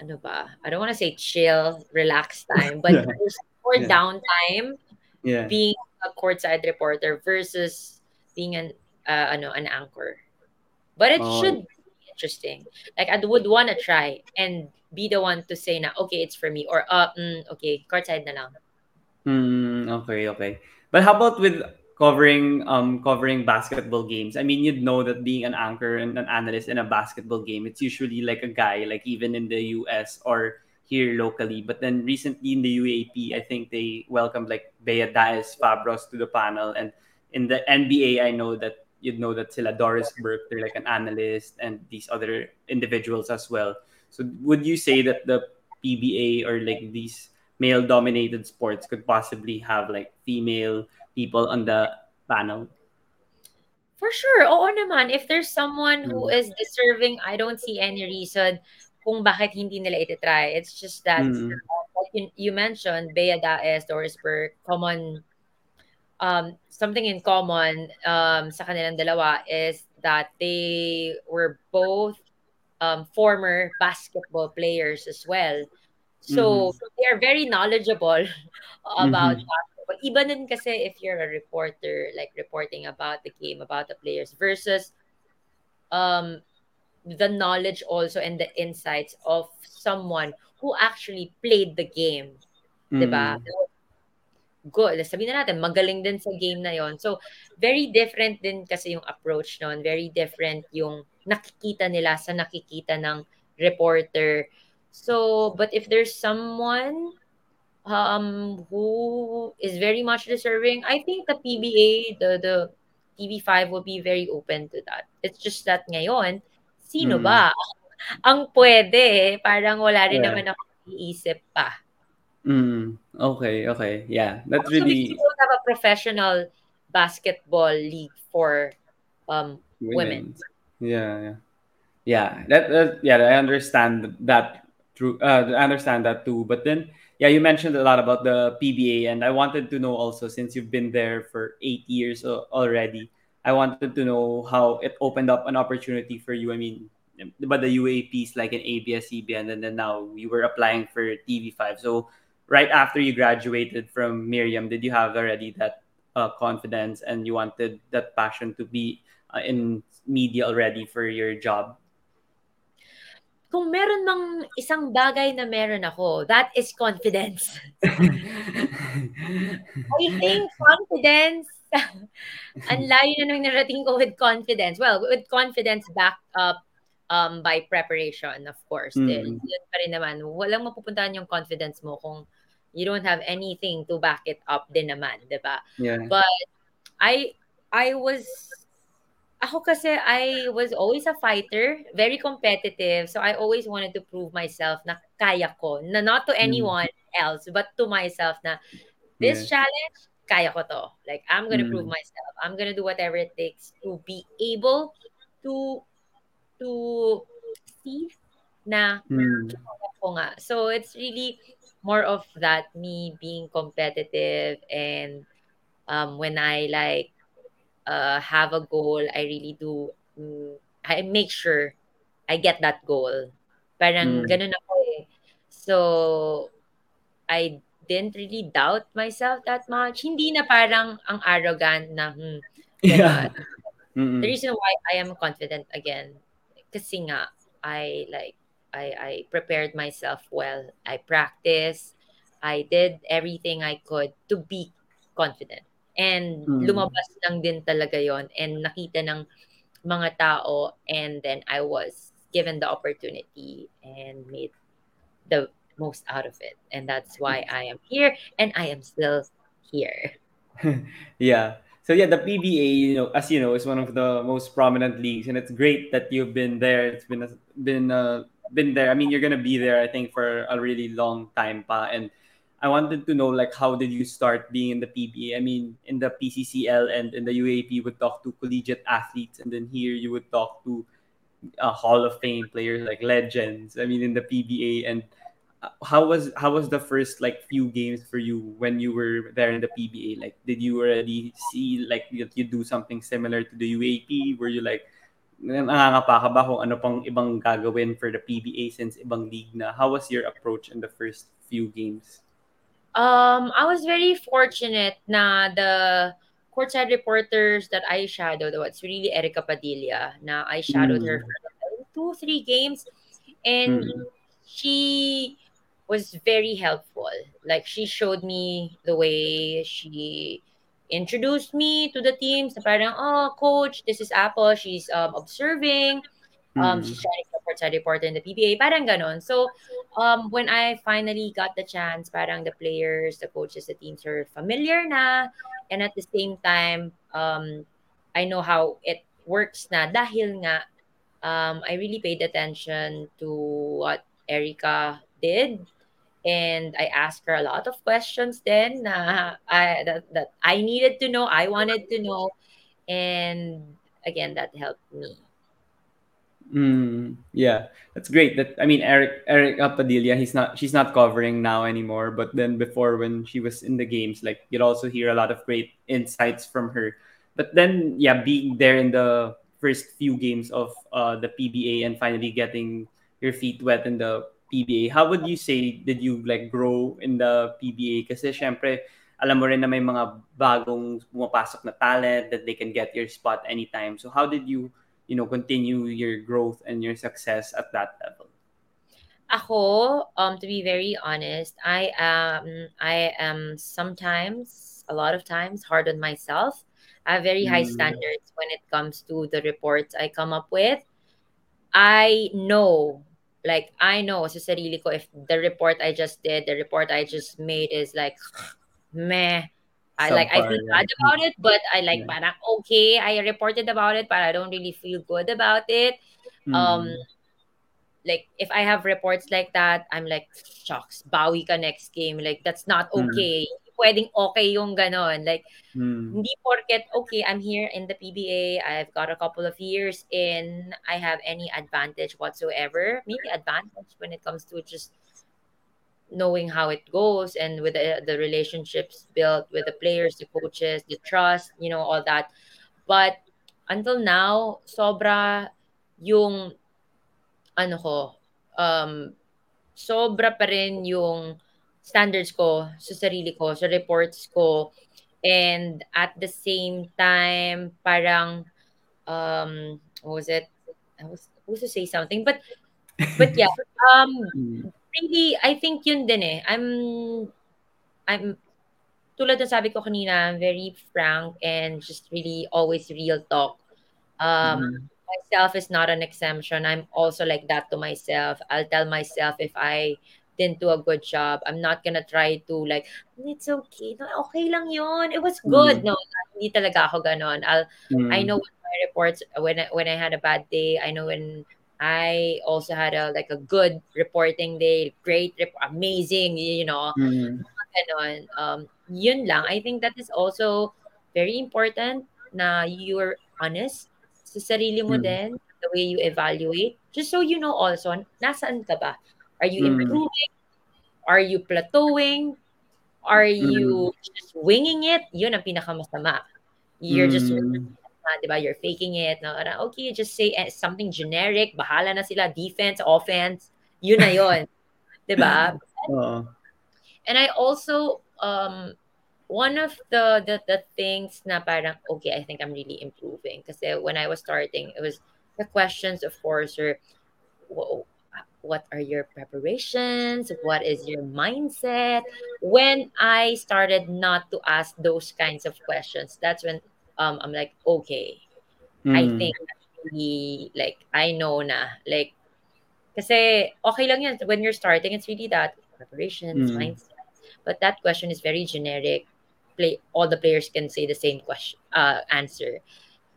ano ba? I don't want to say chill, relax time, but Yeah, there's more yeah. downtime Yeah. being a courtside reporter versus being an uh, ano an anchor. But it Oh, should be interesting. Like I would want to try and be the one to say na okay, it's for me or uh mm, okay, courtside na lang. Hmm, okay, okay. But how about with covering um covering basketball games? I mean, you'd know that being an anchor and an analyst in a basketball game, it's usually like a guy, like even in the US or here locally. But then recently in the UAAP, I think they welcomed like Bea Daez Fabros to the panel. And in the NBA, I know that you'd know that sila Doris Burke, they're like an analyst and these other individuals as well. So would you say that the PBA or like these male dominated sports could possibly have like female people on the panel. For sure. Oo naman. If there's someone who Mm. deserving, I don't see any reason kung bakit hindi nila iti-try. It's just that, Mm. like you, you mentioned, Bea Daez, Doris Burke, common, um, something in common um, sa kanilang dalawa is that they were both um, former basketball players as well. So, Mhm. they are very knowledgeable about Mhm. basketball. Iba din kasi if you're a reporter, like reporting about the game, about the players, versus um, the knowledge also and the insights of someone who actually played the game. Mm. Good. Sabihin na natin, magaling din sa game na yon. So, very different din kasi yung approach nun. Very different yung nakikita nila sa nakikita ng reporter. So, but if there's someone um who is very much deserving, I think the PBA, the the TV5 will be very open to that. It's just that ngayon, sino Mm. ba ang pwede? Parang wala rin Yeah. naman ako iisip pa. Mm. Okay, okay. Yeah. That's Also, because we really don't have a professional basketball league for um women. women. Yeah, yeah. Yeah. That, that yeah, I understand that true uh I understand that too. But then yeah, you mentioned a lot about the PBA and I wanted to know also since you've been there for 8 years already. I wanted to know how it opened up an opportunity for you. I mean, but the UAAPs like an ABS-CBN and then now you were applying for TV5. So right after you graduated from Miriam, did you have already that uh, confidence and you wanted that passion to be uh, in media already for your job? Kung meron mang isang bagay na meron ako, that is confidence. I think confidence, ang layo na nung narating ko with confidence. Well, with confidence backed up um, by preparation, of course. Then, Mm. yun pa rin naman. Walang mapupuntahan yung confidence mo kung you don't have anything to back it up din naman, di ba? Yeah. But I I was ako kasi I was always a fighter, very competitive. So I always wanted to prove myself na kaya ko, na not to Mm. anyone else, but to myself na Yeah. this challenge, kaya ko to. Like I'm gonna prove Mm. myself. I'm gonna do whatever it takes to be able to to see na Mm. ko nga. So it's really more of that me being competitive and um when I like uh have a goal, I really do mm, I make sure I get that goal. Parang Mm. ganun ako eh. So I didn't really doubt myself that much. Hindi na parang ang arrogant na hmm, Yeah. The reason why I am confident again, kasi nga, I like, I, I prepared myself well. I practiced. I did everything I could to be confident. And Mm. lumabas lang din talaga yon And nakita ng mga tao. And then I was given the opportunity and made the most out of it. And that's why I am here and I am still here. yeah. So yeah, the PBA, you know, as you know, is one of the most prominent leagues, and it's great that you've been there. It's been been uh, been there. I mean, you're gonna be there, I think, for a really long time, pa. And I wanted to know, like, how did you start being in the PBA? I mean, in the PCCL and in the UAAP, you would talk to collegiate athletes, and then here you would talk to uh, Hall of Fame players, like legends. I mean, in the PBA, and uh, how was how was the first like few games for you when you were there in the PBA? Like, did you already see like that you do something similar to the UAAP? Were you like ano pang ibang gagawin for the PBA since ibang league na? How was your approach in the first few games? Um, I was very fortunate na the courtside reporters that I shadowed was really Erika Padilla. Na I shadowed her Mm. for two, three games, and Mm. she was very helpful. Like she showed me the way she introduced me to the teams. Na parang, oh, coach, this is Apple. She's um, observing. Um, Mm. she's trying to support side reporter in the PBA. Parang ganon. So, um, when I finally got the chance, parang the players, the coaches, the teams are familiar na. And at the same time, um, I know how it works na dahil nga um, I really paid attention to what Erika did and I asked her a lot of questions then na I, that, that I needed to know, I wanted to know, and again that helped me. Mm, yeah, that's great. That I mean, Eric Eric Padilla, he's not she's not covering now anymore. But then before, when she was in the games, like you'd also hear a lot of great insights from her. But then, yeah, being there in the first few games of uh, the PBA and finally getting your feet wet in the PBA, how would you say did you like grow in the PBA? Kasi syempre, alam mo rin na may mga bagong pumapasok na talent that they can get your spot anytime. So how did you you know continue your growth and your success at that level Ako, um, to be very honest, I am I am sometimes, a lot of times, hard on myself. I have very high mm, standards when it comes to the reports I come up with. I know, like I know sa sarili ko if the report I just did, the report I just made is like meh. I like I feel bad about it, but I like yeah parang okay, I reported about it, but I don't really feel good about it. Um mm, like if I have reports like that, I'm like shucks, bawi ka next game. Like that's not mm, okay. Hindi Pwedeng okay yung ganon. Like mm, hindi porket okay, I'm here in the PBA, I've got a couple of years in, I have any advantage whatsoever. Maybe advantage when it comes to just knowing how it goes and with the, the relationships built with the players, the coaches, the trust, you know, all that. But until now, sobra yung ano ko, um, sobra pa rin yung standards ko sa sarili ko, sa reports ko. And at the same time, parang, um, what was it? I was supposed to say something, but but yeah, um, mm, really, I think yun din eh. I'm I'm tulad ng sabi ko kanina, I'm very frank and just really always real talk. Um, mm, myself is not an exemption. I'm also like that to myself. I'll tell myself if I didn't do a good job. I'm not gonna try to like, it's okay. No, okay lang yun. It was good. mm, No, hindi talaga ako ganon. I'll, I mm, know when my reports, when I, when I had a bad day, I know when I also had a like a good reporting day, great, rep- amazing, you know, mm, Gano'n, um, yun lang. I think that is also very important na you're honest sa sarili mo mm, din, the way you evaluate. Just so you know also, nasaan ka ba? Are you mm, improving? Are you plateauing? Are mm, you just winging it? Yun ang pinakamasama. You're just winging it na, 'di ba? You're faking it na okay, just say eh, something generic, bahala na sila, defense, offense, yun na yun, 'di ba? And I also um one of the the, the things na parang okay, I think I'm really improving kasi when I was starting, it was the questions of course are wha- what are your preparations? What is your mindset? When I started not to ask those kinds of questions, that's when um I'm like, okay, I mm, think that's like I know na. Like kasi okay lang yan when you're starting, it's really that preparations, mm, mindset. But that question is very generic. Play all the players can say the same question uh, answer.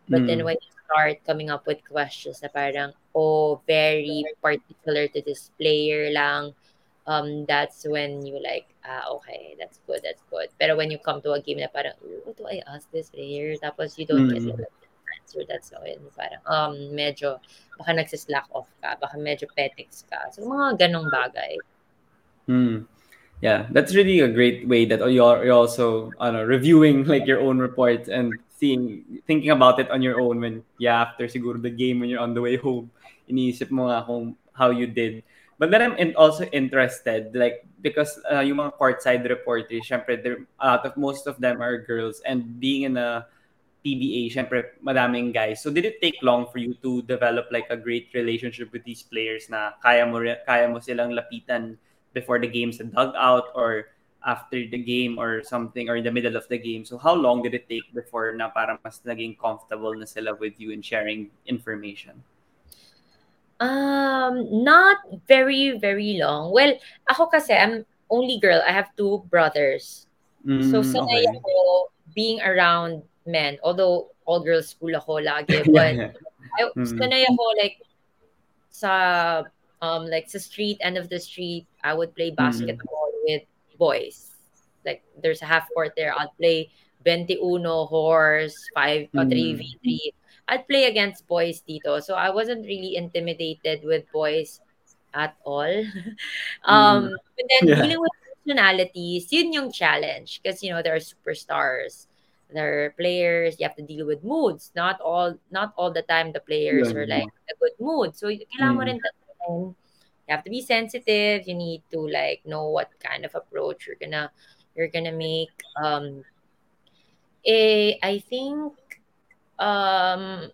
But then mm, when you start coming up with questions na parang oh very particular to this player lang, um that's when you like ah okay that's good that's good. Pero when you come to a game na parang what do I ask this player? Tapos you don't get the mm, answer that's when parang um medyo baka nagsislack off ka, baka medyo petics ka. So mga ganong bagay. mm. Yeah, that's really a great way that you're, you're also ano, reviewing like your own reports and seeing thinking about it on your own when yeah after siguro the game when you're on the way home iniisip mo nga kung how you did But then I'm in, also interested, like, because uh, yung mga courtside reporters, syempre, a lot of, most of them are girls. And being in a PBA, syempre, madaming guys. So did it take long for you to develop like a great relationship with these players na kaya mo, kaya mo silang lapitan before the game's dug out or after the game or something or in the middle of the game. So how long did it take before na parang mas naging comfortable na sila with you in sharing information? Um, not very, very long. Well, ako kasi, I'm only girl. I have two brothers. so, Mm, sanay okay. ako being around men. Although, all girls school ako lagi. yeah, But, yeah. I, Mm, sanay ako like, sa, um, like, sa street, end of the street, I would play mm, basketball with boys. Like, there's a half court there. I'd play 21 horse, 5 or mm, 3v3. I'd play against boys dito. So I wasn't really intimidated with boys at all. mm. um, but then Yeah. dealing with personalities, yun yung challenge. Because, you know, there are superstars. There are players, you have to deal with moods. Not all not all the time the players are like yeah. a good mood. So kailangan mo Mm, rin. You have to be sensitive. You need to like know what kind of approach you're gonna you're gonna make. Um eh, I think um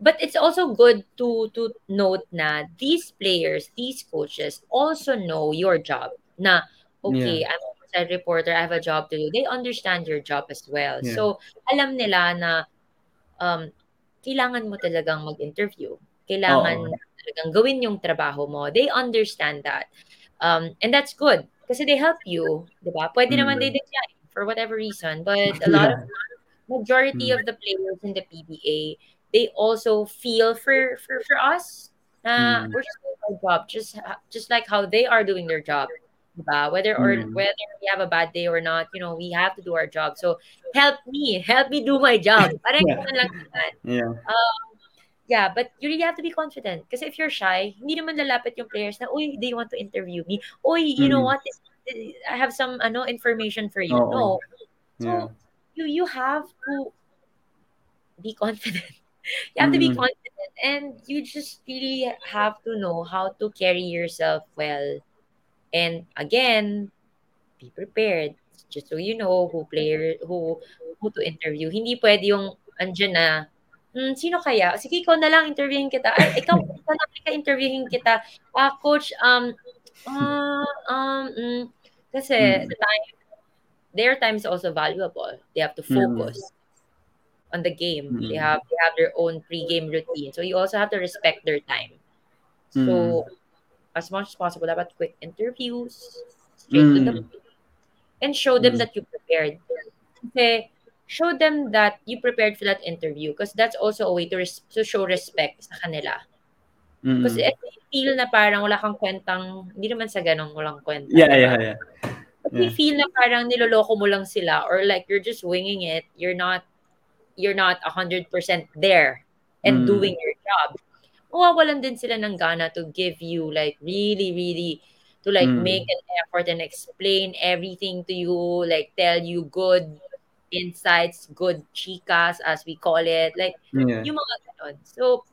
but it's also good to to note na these players, these coaches also know your job. Na okay, yeah. I'm a side reporter, I have a job to do. They understand your job as well. Yeah. So alam nila na um kailangan mo talagang mag-interview. Kailangan mo talagang gawin yung trabaho mo. They understand that. Um, and that's good. Kasi they help you, di ba? Pwede naman they Mm, decline for whatever reason. But a lot of yeah. Majority Mm, of the players in the PBA, they also feel for for, for us na mm, we're just doing our job, just just like how they are doing their job. Diba? Whether or mm. whether we have a bad day or not, you know, we have to do our job. So help me, help me do my job. Parang Yeah. lang naman. Yeah. Um, yeah, but you really have to be confident. Because if you're shy, hindi naman lalapit yung players na, uy, do you want to interview me? Uy, you know Mm. what? This, I have some ano information for you. Oo. No. Yeah. So you you have to be confident. you have to be Mm, confident and you just really have to know how to carry yourself well. And again, be prepared. Just so you know who player who who to interview. Hindi pwede yung andyan na Hmm, sino kaya? Sige, ikaw na lang interviewin kita. Ay, ikaw, ikaw na ka interviewin kita. Ah, coach, um, ah, um, mm, kasi mm, the time, their time is also valuable. They have to mm, focus on the game. They mm, have they have their own pre-game routine. So you also have to respect their time. mm, So as much as possible, dapat quick interviews, straight to the mm, and show them mm. that you prepared. Kasi show them that you prepared for that interview because that's also a way to res- to show respect sa kanila. Because Mm. if they feel na parang wala kang kwentang, hindi naman sa ganong walang kwenta, Yeah, di yeah, ba? yeah. Yeah. feel na parang niloloko mo lang sila or like you're just winging it, you're not you're not 100% there and Mm. doing your job. Mawawalan din sila ng gana to give you like really really to like make Mm. an effort and explain everything to you, like tell you good insights, good chicas as we call it, like Yeah. yung mga ganon. So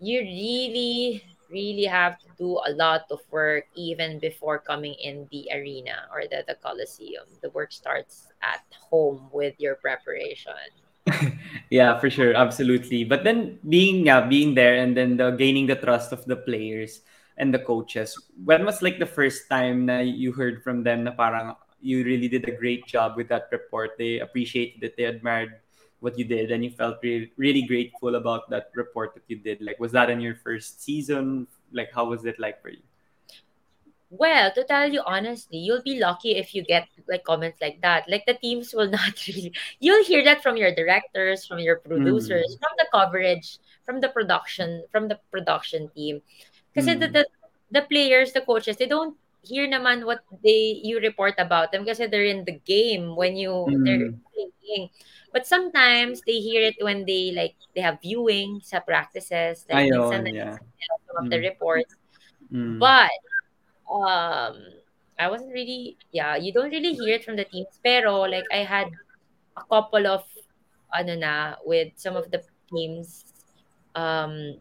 you really really have to do a lot of work even before coming in the arena or the, the coliseum the work starts at home with your preparation yeah, for sure, absolutely. But then being yeah, being there and then the gaining the trust of the players and the coaches. When was like the first time na you heard from them na parang you really did a great job with that report. They appreciated it, they admired what you did and you felt really, really grateful about that report that you did. Like was that in your first season? Like how was it like for you? well to tell you honestly you'll be lucky if you get like comments like that like the teams will not really you'll hear that from your directors from your producers Mm. from the coverage from the production from the production team because the, Mm. the the players, the coaches, they don't hear naman what they you report about them because they're in the game when you they're But sometimes they hear it when they like they have viewing sa practices, like minsan Ayun, na yeah. some of the Mm. reports. Mm. But um I wasn't really yeah, you don't really hear it from the teams pero like I had a couple of ano na with some of the teams um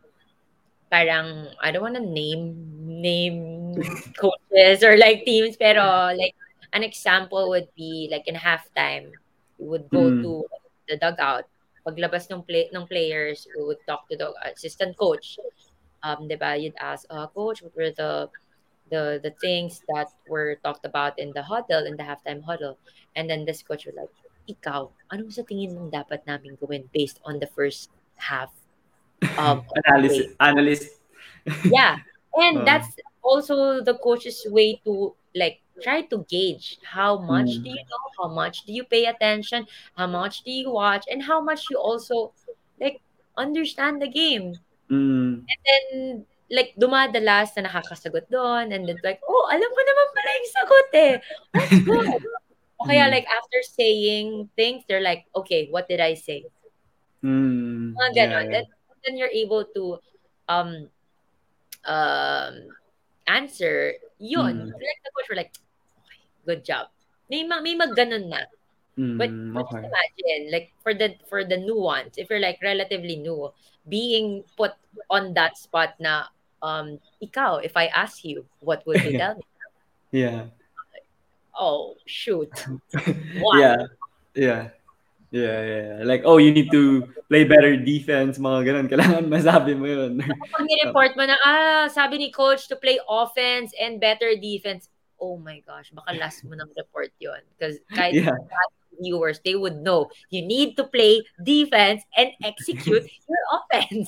parang I don't wanna name name coaches or like teams, pero like an example would be like in halftime, we would go Mm. to the dugout. Paglabas ng play ng players, we would talk to the assistant coach. Um, 'di ba? You'd ask, uh, coach, what were the the the things that were talked about in the huddle, in the halftime huddle. And then this coach was like, ikaw, ano sa tingin mong dapat namin gawin based on the first half um, of? Analysis, analyst. Yeah. And Uh, that's also the coach's way to like try to gauge how much do mm. you know, how much do you pay attention, how much do you watch, and how much you also like understand the game. Mm. And then like dumadalas na nakakasagot doon and then like, oh, alam ko naman pala yung sagot eh. Good. O kaya Mm. like after saying things, they're like, okay, what did I say? Mm. Mga Yeah, ganon. yeah. Then, then you're able to um um answer yun. Mm. Like the coach were like, good job. May, ma- may magganon na. But, Mm. but just imagine, like for the for the new ones, if you're like relatively new, being put on that spot na um ikaw, if I ask you, what would you tell me? Yeah. Oh shoot. Yeah. Yeah. Yeah, yeah. Like, oh, you need to play better defense, mga ganun. Kailangan masabi mo yun. Pag ni-report mo na, ah, sabi ni coach to play offense and better defense. Oh my gosh, baka last mo ng report yon Because kahit yeah. viewers, they would know you need to play defense and execute your offense.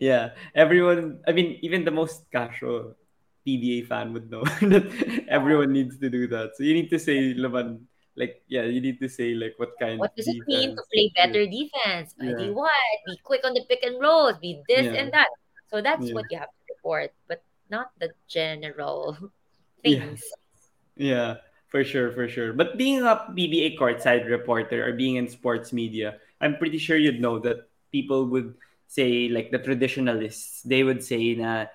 Yeah. Everyone, I mean, even the most casual PBA fan would know that everyone needs to do that. So you need to say, laman, like, yeah, you need to say, like, what kind What of does it mean to play better defense? Yeah. Be what? Be quick on the pick and rolls. Be this Yeah. and that. So that's Yeah. what you have to report, but not the general. things. Yeah, for sure, for sure. But being a PBA courtside reporter or being in sports media, I'm pretty sure you'd know that people would say, like the traditionalists, they would say na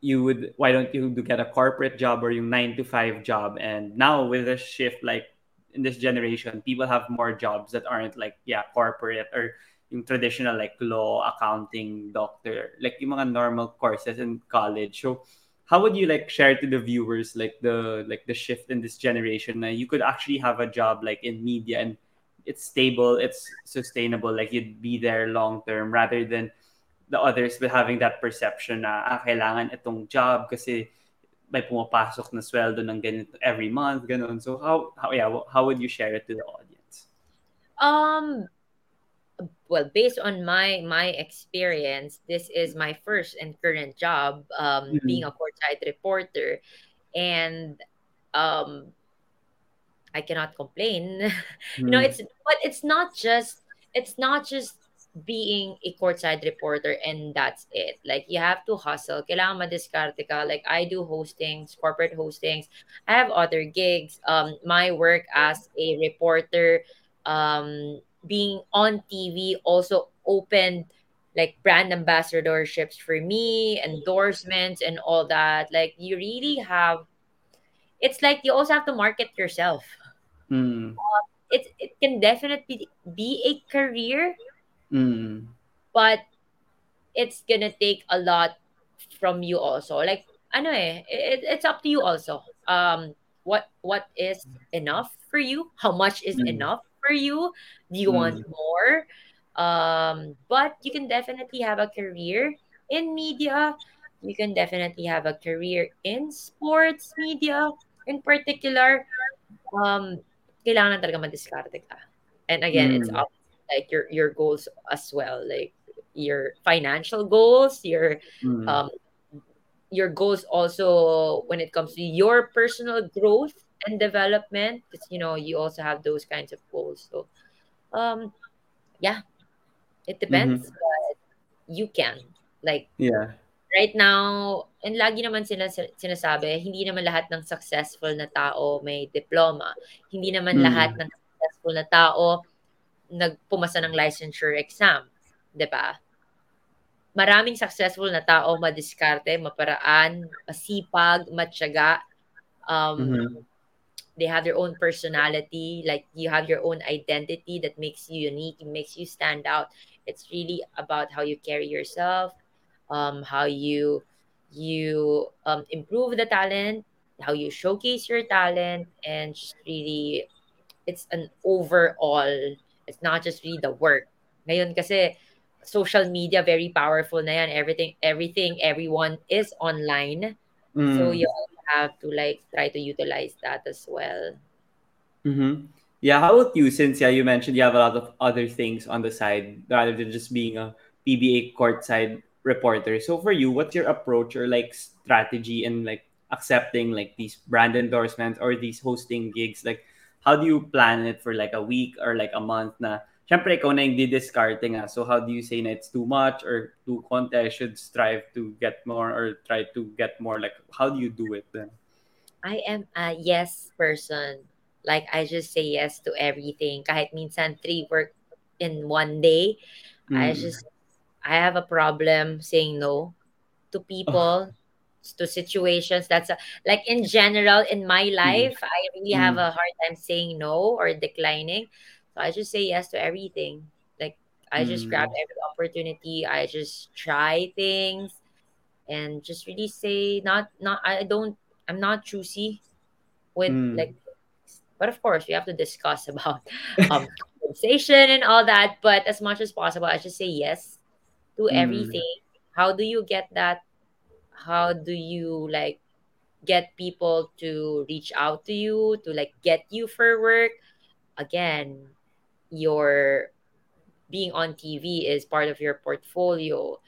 you would, why don't you get a corporate job or yung nine to five job? And now with a shift, like in this generation, people have more jobs that aren't like, yeah, corporate or yung traditional like law, accounting, doctor, like yung mga normal courses in college. So how would you like share to the viewers like the like the shift in this generation you could actually have a job like in media and it's stable it's sustainable like you'd be there long term rather than the others with having that perception na ah, kailangan itong job kasi may pumapasok na sweldo ng ganito every month ganun. So how how yeah how would you share it to the audience? Um well, based on my my experience, this is my first and current job um being mm-hmm. a courtside reporter and um I cannot complain. you know, Mm-hmm. it's but it's not just it's not just being a courtside reporter and that's it. Like you have to hustle. Kailangan madiskarte ka. Like I do hostings, corporate hostings. I have other gigs. Um my work as a reporter um being on TV also opened like brand ambassadorships for me, endorsements and all that. Like you really have it's like you also have to market yourself Mm. it it can definitely be a career, Mm. but it's gonna take a lot from you also. Like ano eh, it, it's up to you also. Um, what what is enough for you? How much is Mm. enough for you? Do you want Mm. more? Um, but you can definitely have a career in media. You can definitely have a career in sports media in particular. Um, kailangan talaga madiskarte ka. And again, it's Mm. up like your your goals as well, like your financial goals, your Mm. um your goals also when it comes to your personal growth and development because you know you also have those kinds of goals so um yeah it Mhm. depends but you can like Yeah. right now and lagi naman sila sinasabi hindi naman lahat ng successful na tao may diploma hindi naman lahat Mm. ng successful na tao nagpumasa ng licensure exam 'di ba maraming successful na tao madiskarte, maparaan, masipag, matyaga. Um, Mhm. They have their own personality, like you have your own identity that makes you unique, it makes you stand out. It's really about how you carry yourself, um, how you you um, improve the talent, how you showcase your talent, and just really it's an overall. It's not just really the work. Ngayon kasi social media very powerful na yan. Everything everything everyone is online. So Mm. you also have to like try to utilize that as well. Mm-hmm. Yeah, how about you? Since yeah, you mentioned you have a lot of other things on the side rather than just being a PBA courtside reporter. So for you, what's your approach or like strategy in like accepting like these brand endorsements or these hosting gigs? Like, how do you plan it for like a week or like a month? Na, syempre ikaw na yung didiscarding ah. So how do you say na it's too much or too konti? I should strive to get more or try to get more. Like, how do you do it then? I am a yes person. Like I just say yes to everything. Kahit minsan three work in one day, I Mm. just I have a problem saying no to Oh. people, to situations. That's a, like in general in my Mm. life, I really have Mm. a hard time saying no or declining. So I just say yes to everything. Like I just grab Mm. every opportunity. I just try things and just really say not not I don't I'm not choosy with like Mm. but of course we have to discuss about um compensation and all that but as much as possible i just say yes to Mm. everything how do you get that how do you like get people to reach out to you to like get you for work again your being on TV is part of your portfolio.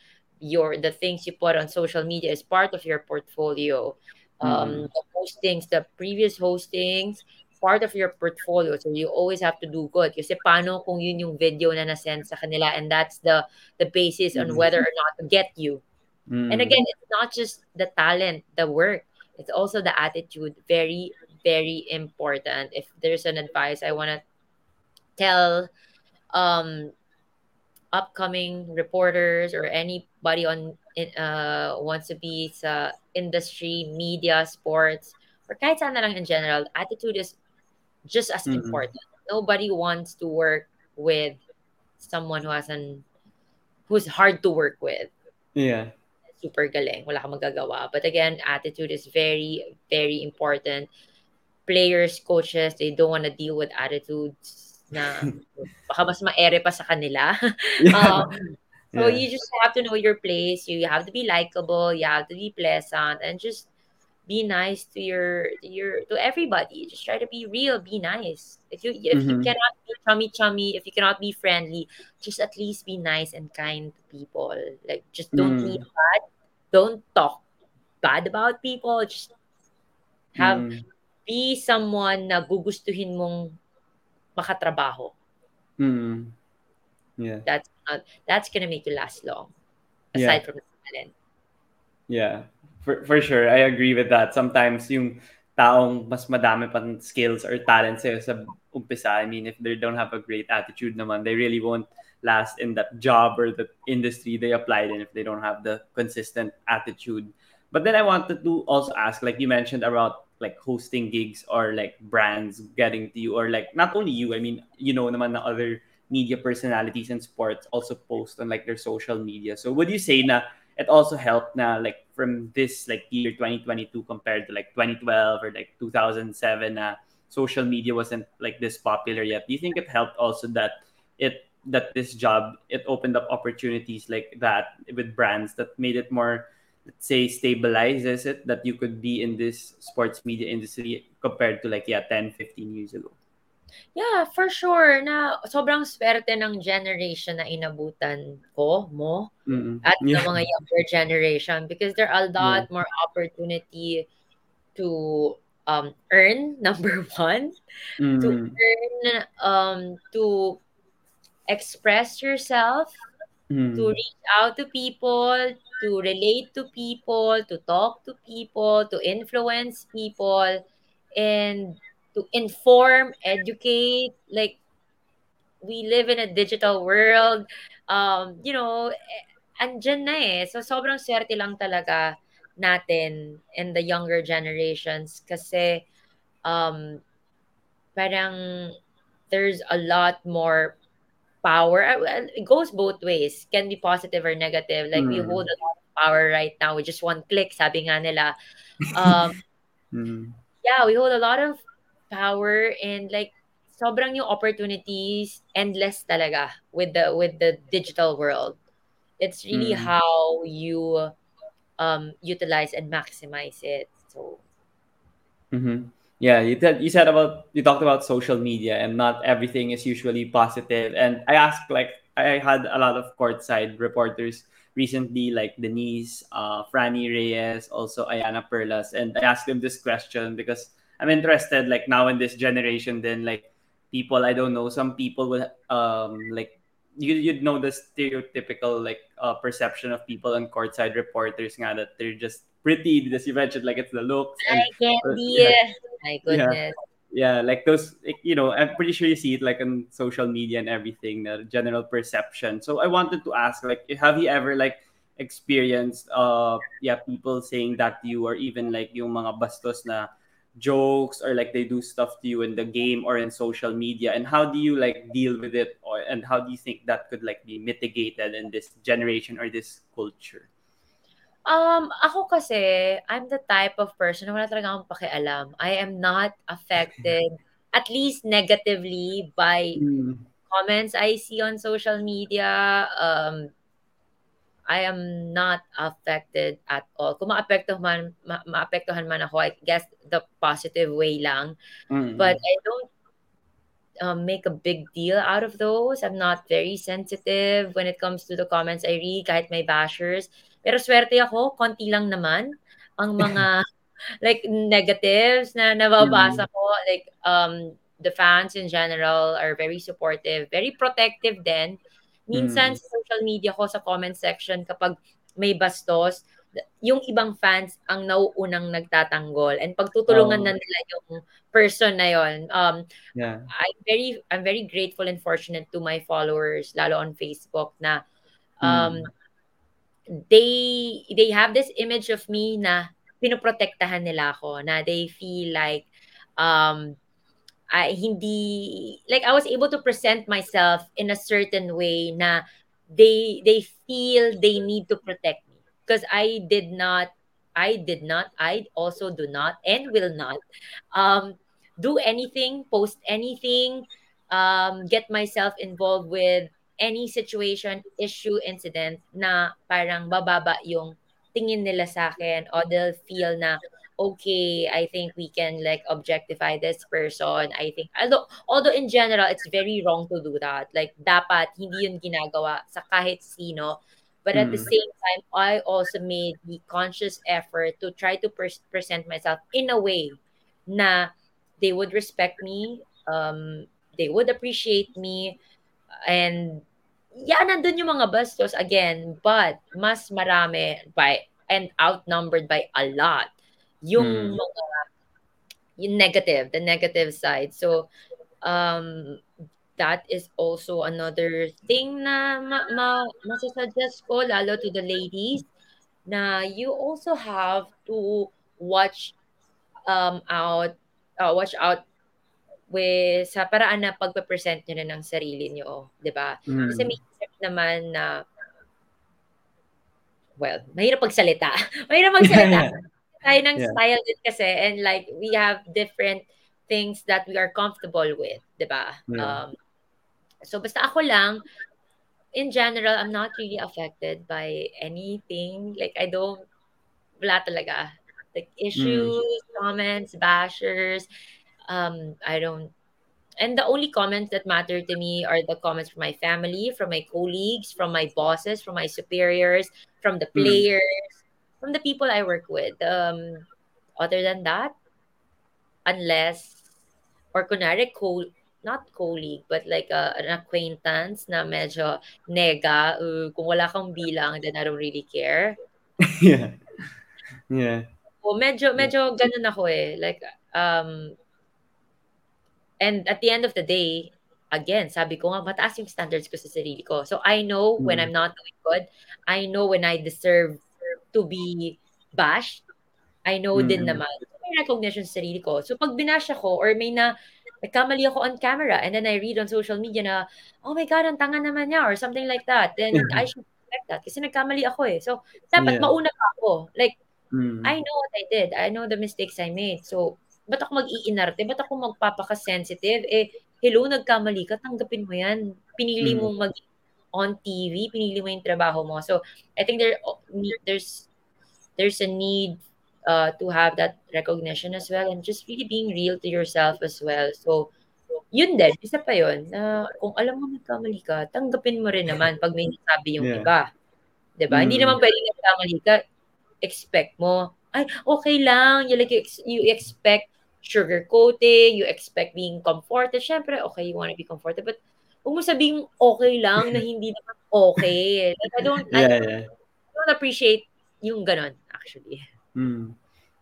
Your the things you put on social media is part of your portfolio. Um, Mm. the postings, the previous hostings, part of your portfolio. So you always have to do good. Kasi paano kung yun yung video na nasend sa kanila and that's the the basis on Mm. whether or not to get you. And Mm. again, it's not just the talent, the work. It's also the attitude. Very, very important. If there's an advice I want to tell um upcoming reporters or anybody on uh wants to be sa industry, media, sports, or kahit saan na lang in general, attitude is just as Mm. important. Nobody wants to work with someone who has an who's hard to work with. Yeah. Super galing, wala kang magagawa. But again, attitude is very, very important. Players, coaches, they don't want to deal with attitudes na baka mas maere pa sa kanila. Yeah. um, So Yeah. you just have to know your place. You have to be likable. You have to be pleasant, and just be nice to your your to everybody. Just try to be real. Be nice. If you if you Mhm. cannot be chummy chummy, if you cannot be friendly, just at least be nice and kind to people. Like just don't be Mm. bad. Don't talk bad about people. Just have Mm. be someone na gugustuhin mong makatrabaho. Mm. Yeah. That's not, that's gonna make you last long. Yeah. Aside from the talent. Yeah. For for sure, I agree with that. Sometimes yung taong mas madami pang skills or talent sa'yo sa umpisa, I mean, if they don't have a great attitude naman, they really won't last in that job or the industry they applied in if they don't have the consistent attitude. But then I wanted to also ask, like you mentioned about like hosting gigs or like brands getting to you or like not only you, I mean, you know naman na other media personalities and sports also post on like their social media. So would you say na it also helped na like from this like year 2022 compared to like 2012 or like 2007 na social media wasn't like this popular yet. Do you think it helped also that it that this job it opened up opportunities like that with brands that made it more let's say stabilizes it that you could be in this sports media industry compared to like yeah 10 15 years ago. Yeah, for sure. Na sobrang swerte ng generation na inabutan ko, mo, mm at ng mga younger generation because there are a yeah. lot more opportunity to um earn number one, to mm earn um to express yourself, to mm reach out to people, to relate to people, to talk to people, to influence people, and to inform, educate, like we live in a digital world. Um, you know, eh, andyan na eh. So, sobrang swerte lang talaga natin in the younger generations kasi um, parang there's a lot more power. It goes both ways. Can be positive or negative. Like we hold mm a lot of power right now with just one click, sabi nga nila. Um, Mm. yeah, we hold a lot of power and like sobrang yung opportunities endless talaga with the with the digital world. It's really Mm. how you um utilize and maximize it. So Mm-hmm. Yeah, you said you said about you talked about social media and not everything is usually positive. And I asked like I had a lot of courtside reporters recently, like Denise, uh, Franny Reyes, also Ayana Perlas, and I asked them this question because I'm interested. Like now in this generation, then like people I don't know, some people will um like you you'd know the stereotypical like uh, perception of people on courtside reporters nga that they're just pretty as you mentioned like it's the looks and Hi, uh, Candy. yeah My yeah goodness. yeah like those like, you know i'm pretty sure you see it like on social media and everything the general perception so i wanted to ask like have you ever like experienced uh yeah people saying that to you or even like yung mga bastos na jokes or like they do stuff to you in the game or in social media and how do you like deal with it or and how do you think that could like be mitigated in this generation or this culture Um, ako kasi, I'm the type of person na wala talaga akong pakialam. I am not affected, at least negatively, by mm. comments I see on social media. Um, I am not affected at all. Kung maapektuhan man, ma- maapektuhan man ako, I guess the positive way lang. But Mm. I don't um, make a big deal out of those. I'm not very sensitive when it comes to the comments I read, kahit may bashers. Pero swerte ako, konti lang naman ang mga like negatives na nababasa Mm. ko. Like um, the fans in general are very supportive, very protective din. Minsan Mm. sa social media ko, sa comment section, kapag may bastos, yung ibang fans ang nauunang nagtatanggol and pagtutulungan na Oh, nila yung person na yon um yeah. I'm very I'm very grateful and fortunate to my followers lalo on Facebook na um Mm. they they have this image of me na pinoprotektahan nila ako na they feel like um I hindi like I was able to present myself in a certain way na they they feel they need to protect me. Because I did not I did not I also do not and will not um do anything post anything um get myself involved with any situation issue incident na parang bababa yung tingin nila sa akin or they'll feel na okay, I think we can like objectify this person. I think although although in general it's very wrong to do that. Like dapat hindi yun ginagawa sa kahit sino. But at the Mm. same time, I also made the conscious effort to try to pres- present myself in a way na they would respect me, um, they would appreciate me, and yeah, nandun yung mga bastos again, but mas marami by and outnumbered by a lot yung Mm. mga yung negative, the negative side. So, um, that is also another thing na ma, ma masasuggest ko lalo to the ladies na you also have to watch um out uh, watch out with sa paraan na pagpe-present niyo na ng sarili niyo, 'di ba? Kasi Mm. may isip naman na well, mahirap magsalita. mahirap magsalita. Tayo ng Yeah. style din kasi and like we have different things that we are comfortable with, 'di ba? Yeah. Um so basta ako lang in general I'm not really affected by anything. Like I don't wala talaga. Like Mm. issues, comments, bashers, um I don't and the only comments that matter to me are the comments from my family, from my colleagues, from my bosses, from my superiors, from the Mm. From the people I work with. Um, other than that, unless, or kunwari, co- not colleague, but like a, an acquaintance na medyo nega, uh, kung wala kang bilang, then I don't really care. yeah. Yeah. O medyo, medyo ganun ako eh. Like, um, and at the end of the day, again, sabi ko nga, mataas yung standards ko sa sarili ko. So I know when Mm. I'm not doing good. I know when I deserve to be bashed. I know din Mm. naman. May recognition sa sarili ko. So pag binash ako or may na nagkamali ako on camera and then I read on social media na, oh my God, ang tanga naman niya or something like that, then I should expect that kasi nagkamali ako eh. So, dapat Yeah. mauna pa ako. Like, Mm. I know what I did. I know the mistakes I made. So, ba't ako mag-iinarte? Ba't ako magpapaka-sensitive? Eh, hello, nagkamali ka, tanggapin mo yan. Pinili Mm. mong mag on TV, pinili mo yung trabaho mo. So, I think there there's there's a need uh, to have that recognition as well and just really being real to yourself as well. So, yun din, isa pa yun, na kung alam mo nagkamali ka, tanggapin mo rin naman pag may nasabi yung Yeah. iba. 'Di ba? Hindi Mm. naman pwedeng nagkamali ka, expect mo, ay, okay lang. You like you, ex- you expect sugarcoating, you expect being comforted. Syempre, okay, you wanna be comforted, but huwag mo sabing okay lang na hindi naman okay. Like, I don't, I Yeah, yeah. don't appreciate yung ganon, actually. Mm.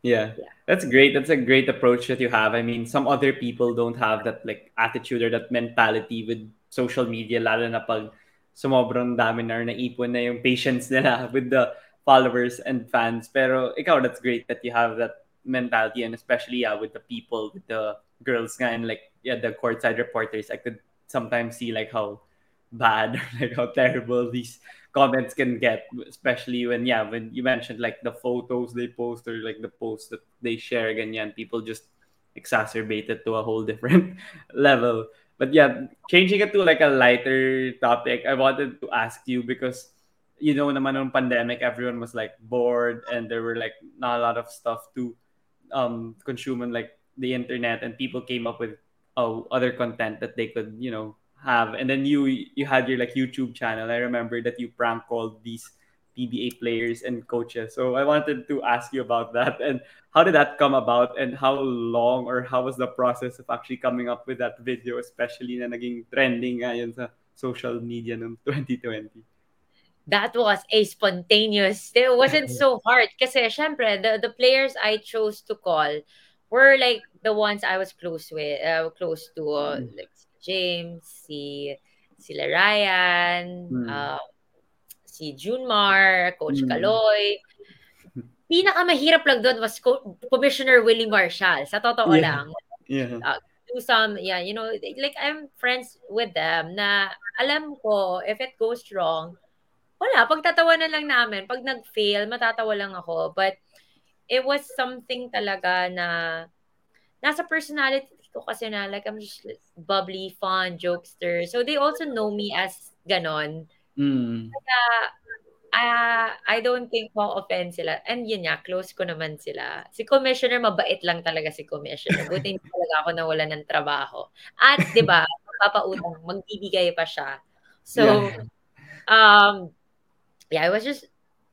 Yeah. Yeah. That's great. That's a great approach that you have. I mean, some other people don't have that like attitude or that mentality with social media, lalo na pag sumobrang dami na naipon na yung patience nila with the followers and fans. Pero ikaw, that's great that you have that mentality and especially yeah, with the people, with the girls nga and like yeah, the courtside reporters. I could sometimes see like how bad or like how terrible these comments can get, especially when yeah, when you mentioned like the photos they post or like the posts that they share again. And people just exacerbate it to a whole different level. But yeah, changing it to like a lighter topic, I wanted to ask you because you know naman ng pandemic, everyone was like bored and there were like not a lot of stuff to um consume on like the internet and people came up with uh, other content that they could you know have. And then you you had your like youtube channel. I remember that you prank called these pba players and coaches. So i wanted to ask you about that. And how did that come about? And how long or how was the process of actually coming up with that video especially na naging trending ngayon sa social media ng 2020 that was a spontaneous. It wasn't so hard. Kasi syempre the the players I chose to call were like the ones I was close with, uh, close to uh, Mm. like James, si sila Ryan, Mm. uh, si Junmar, Coach Mm. Kaloy. Pinakamahirap lang doon was Co- Commissioner Willie Marshall. Sa totoo Yeah. lang. yeah do some, yeah, you know, like I'm friends with them na alam ko if it goes wrong, wala, pagtatawanan lang namin. Pag nag-fail, matatawa lang ako. But it was something talaga na nasa personality ko kasi na like I'm just bubbly, fun, jokester. So they also know me as ganon. mm. Ah, I don't think ma-offend sila. And yun nga, close ko naman sila. Si Commissioner, mabait lang talaga si Commissioner. Buti hindi talaga ako nawalan ng trabaho. At, di ba, papautang, magbibigay pa siya. So, Yeah. um, yeah, it was just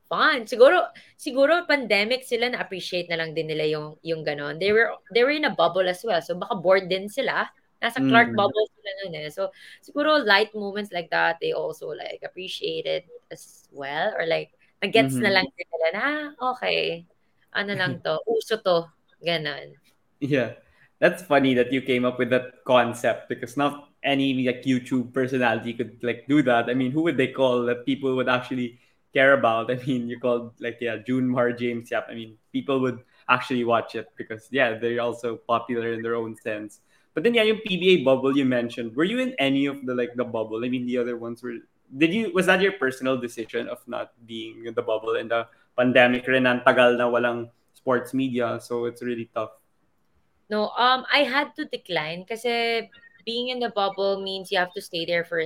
fun. Siguro, siguro pandemic sila na-appreciate na lang din nila yung, yung ganon. They were, they were in a bubble as well. So, baka bored din sila. Nasa Clark Mm. bubble sila nun eh. So, siguro light moments like that, they also like appreciate it as well. Or like, nag-gets na Mhm. lang din nila na, ah, okay, ano lang to, uso to. Ganon. Yeah, that's funny that you came up with that concept because not any like YouTube personality could like do that. I mean, who would they call that people would actually care about? I mean, you called like yeah, June Mar James Yap. I mean, people would actually watch it because yeah, they're also popular in their own sense. But then yeah, yung PBA bubble you mentioned, were you in any of the like the bubble? I mean, the other ones were. Did you was that your personal decision of not being in the bubble and the pandemic rin tagal na walang sports media, so it's really tough. No, um, I had to decline because being in the bubble means you have to stay there for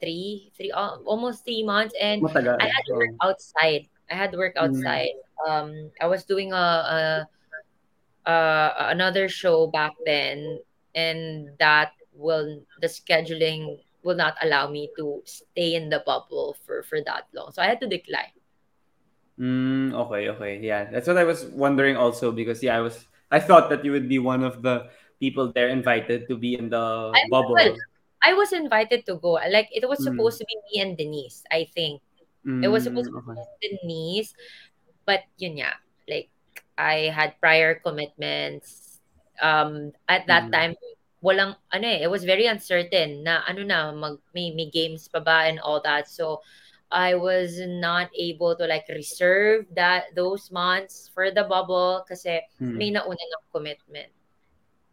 three, three, almost three months, and Matagal. I had to work Oh. outside. I had to work Mm. outside. Um, I was doing a, a, a another show back then, and that will the scheduling will not allow me to stay in the bubble for for that long. So I had to decline. Mm, okay, okay. Yeah, that's what I was wondering also because yeah, I was I thought that you would be one of the people there invited to be in the I bubble. well, I was invited to go. Like it was Mm. supposed to be me and Denise. I think it was supposed Mm, to be okay. me and Denise, but yun yeah, like I had prior commitments. Um, at that Mm. time, walang ano eh, it was very uncertain na ano na mag may, may games pa ba and all that. So I was not able to like reserve that those months for the bubble kasi may Mm. nauna ng commitment.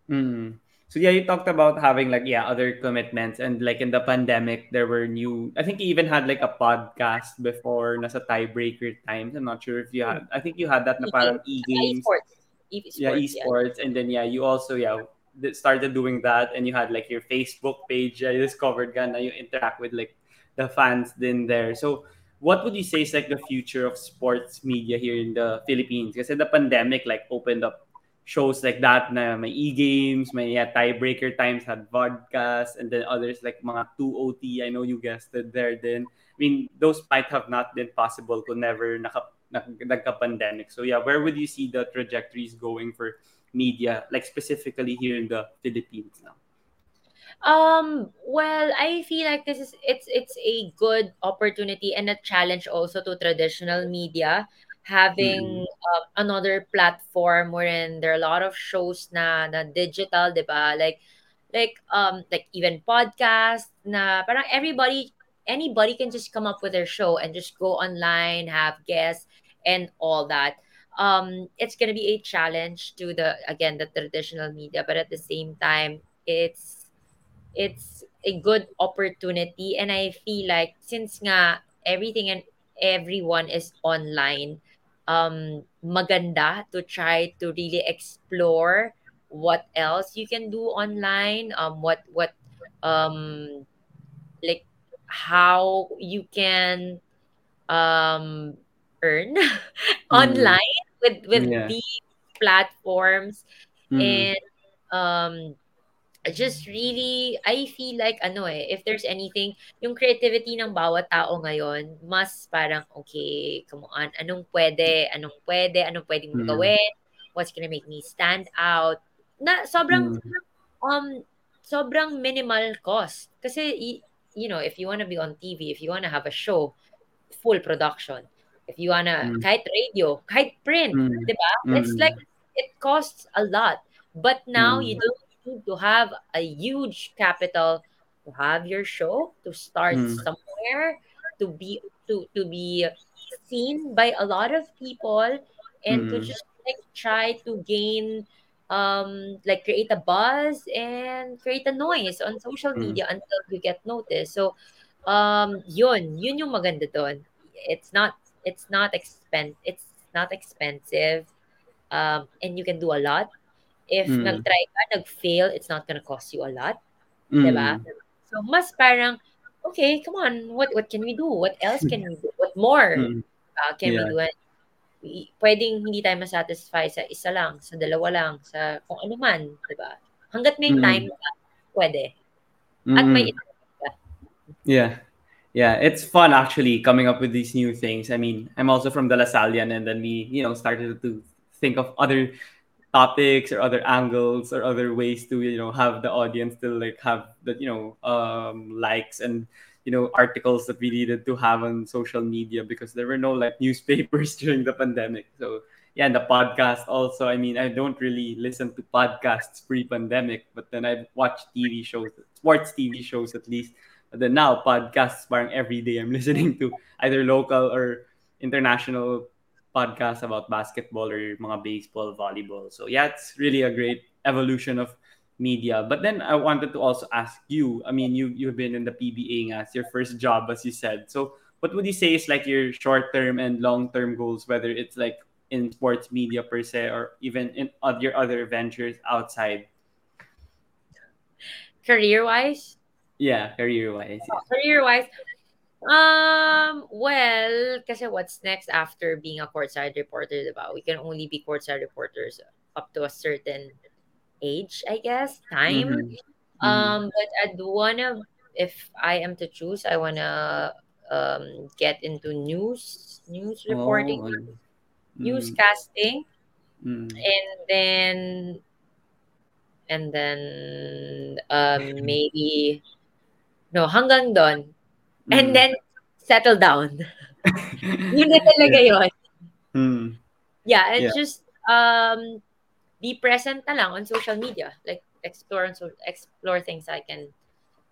Mm. So yeah, you talked about having like yeah other commitments and like in the pandemic there were new. I think you even had like a podcast before nasa tiebreaker times. I'm not sure if you had. I think you had that na E-games. parang e games esports. yeah Esports, yeah. and then yeah you also yeah started doing that and you had like your facebook page i discovered ka na you interact with like the fans then there so what would you say is like the future of sports media here in the philippines because the pandemic like opened up shows like that na may e-games may yeah, tiebreaker times had vodcast and then others like mga 2ot i know you guessed it there then i mean those might have not been possible kung never naka nag- nagka-pandemic. So yeah, where would you see the trajectories going for media, like specifically here in the Philippines now? Um, well, I feel like this is it's it's a good opportunity and a challenge also to traditional media Having um, another platform wherein there are a lot of shows na na digital, 'di ba? Like like um like even podcast na parang everybody anybody can just come up with their show and just go online, have guests and all that. Um it's going to be a challenge to the again the traditional media, but at the same time it's it's a good opportunity and I feel like since nga everything and everyone is online um maganda to try to really explore what else you can do online um what what um like how you can um earn Mm. online with with Yeah. these platforms Mm. and um just really I feel like ano eh, if there's anything, yung creativity ng bawat tao ngayon, mas parang, okay, come on, anong pwede, anong pwede, anong pwede mong Mm. gawin, what's gonna make me stand out. Na sobrang, Mm. um, sobrang minimal cost. Kasi, you know, if you wanna be on TV, if you wanna have a show, full production. If you wanna, Mm. kahit radio, kahit print, Mm. di ba? It's like, Mm. it costs a lot. But now, you Mm. don't need to have a huge capital to have your show, to start Mm. somewhere, to be, to, to be seen by a lot of people, and to Mm. just like try to gain um like create a buzz and create a noise on social Mm. media until you get noticed. So um yun yun yung maganda doon it's not it's not expen it's not expensive um and you can do a lot if Mm. nag-try ka nag-fail it's not gonna cost you a lot. Mm. so mas parang okay come on what what can we do what else can we do what more Mm. uh, can we Yeah. do I- pwedeng hindi tayo masatisfy sa isa lang sa dalawa lang sa kung ano man 'di ba hangga't may time Mm. ka, pwede at may Mm. Yeah. Yeah, it's fun actually coming up with these new things. I mean, I'm also from the Lasallian and then we, you know, started to think of other topics or other angles or other ways to, you know, have the audience to like have the, you know, um likes and you know articles that we needed to have on social media because there were no like newspapers during the pandemic. So yeah, and the podcast also. I mean, I don't really listen to podcasts pre-pandemic, but then I watch TV shows, sports TV shows at least but then now podcasts parang every day I'm listening to either local or international podcasts about basketball or mga baseball, volleyball. So yeah, it's really a great evolution of media. But then I wanted to also ask you, I mean you you've been in the PBA as your first job as you said. So what would you say is like your short term and long term goals, whether it's like in sports media per se or even in other your other ventures outside? career wise Yeah, career wise. Yeah. Oh, career wise Um, well, kasi what's next after being a courtside reporter, diba? We can only be courtside reporters up to a certain age, I guess, time. Mm-hmm. Mm-hmm. Um, but I'd wanna, if I am to choose, I wanna um get into news, news reporting, Oh, ano. Mm, newscasting, mm, and then and then um maybe no hanggang doon and mm. then settle down. Yun na talaga yun. Mm, Yeah, and yeah. just um be present na lang on social media. Like explore so explore things I can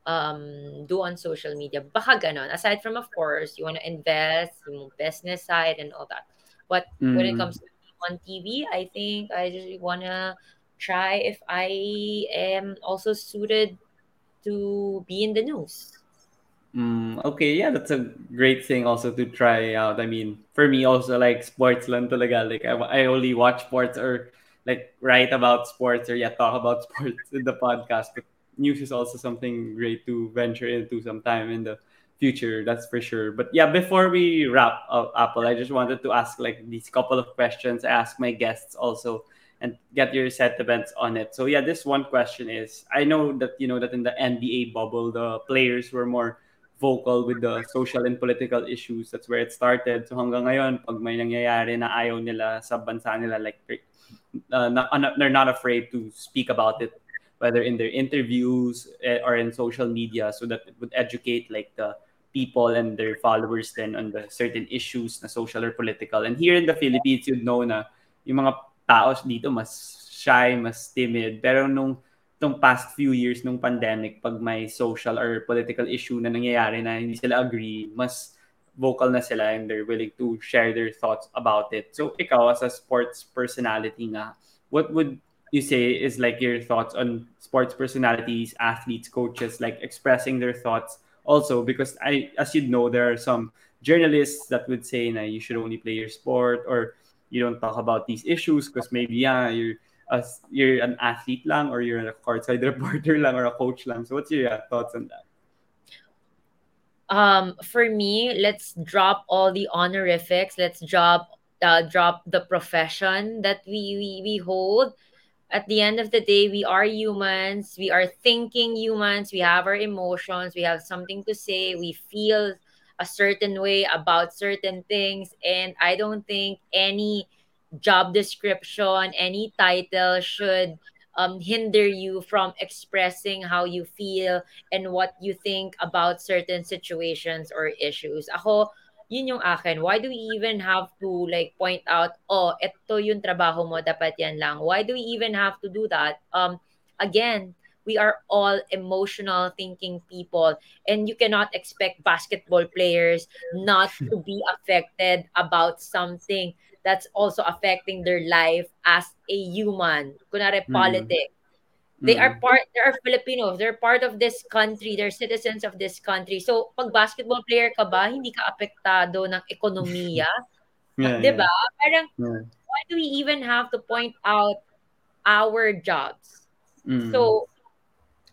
um do on social media. Baka ganon. Aside from of course, you want to invest yung business side and all that. But when it Mm, comes to on TV, I think I just wanna try if I am also suited to be in the news. Mm, okay, yeah, that's a great thing also to try out. I mean, for me also like sports lang talaga. Like I, I only watch sports or like write about sports or yeah, talk about sports in the podcast. But news is also something great to venture into sometime in the future. That's for sure. But yeah, before we wrap up Apple, I just wanted to ask like these couple of questions. I ask my guests also and get your sentiments on it. So yeah, this one question is I know that you know that in the NBA bubble the players were more vocal with the social and political issues. That's where it started. So hanggang ngayon, pag may nangyayari na ayaw nila sa bansa nila, like uh, not, they're not afraid to speak about it, whether in their interviews eh, or in social media, so that it would educate like the people and their followers then on the certain issues na social or political. And here in the Philippines, you'd know na yung mga taos dito mas shy, mas timid. Pero nung tong past few years nung pandemic, pag may social or political issue na nangyayari na hindi sila agree, mas vocal na sila and they're willing to share their thoughts about it. So ikaw as a sports personality nga, what would you say is like your thoughts on sports personalities, athletes, coaches, like expressing their thoughts also because I as you know there are some journalists that would say na you should only play your sport or you don't talk about these issues because maybe yeah you're as you're an athlete lang or you're a courtside reporter lang or a coach lang. So what's your thoughts on that? Um, for me, let's drop all the honorifics. Let's drop uh, drop the profession that we, we we hold. At the end of the day, we are humans. We are thinking humans. We have our emotions. We have something to say. We feel a certain way about certain things, and I don't think any job description, any title should um, hinder you from expressing how you feel and what you think about certain situations or issues. Ako, yun yung akin. Why do we even have to like point out, oh, ito yung trabaho mo, dapat yan lang. Why do we even have to do that? Um, again, we are all emotional thinking people and you cannot expect basketball players not to be affected about something that's also affecting their life as a human. Kunwari, mm. politics. They mm. are part, they are Filipinos. They're part of this country. They're citizens of this country. So, pag basketball player ka ba, hindi ka apektado ng ekonomiya. yeah, ba? Yeah. Parang, yeah. why do we even have to point out our jobs? Mm. So,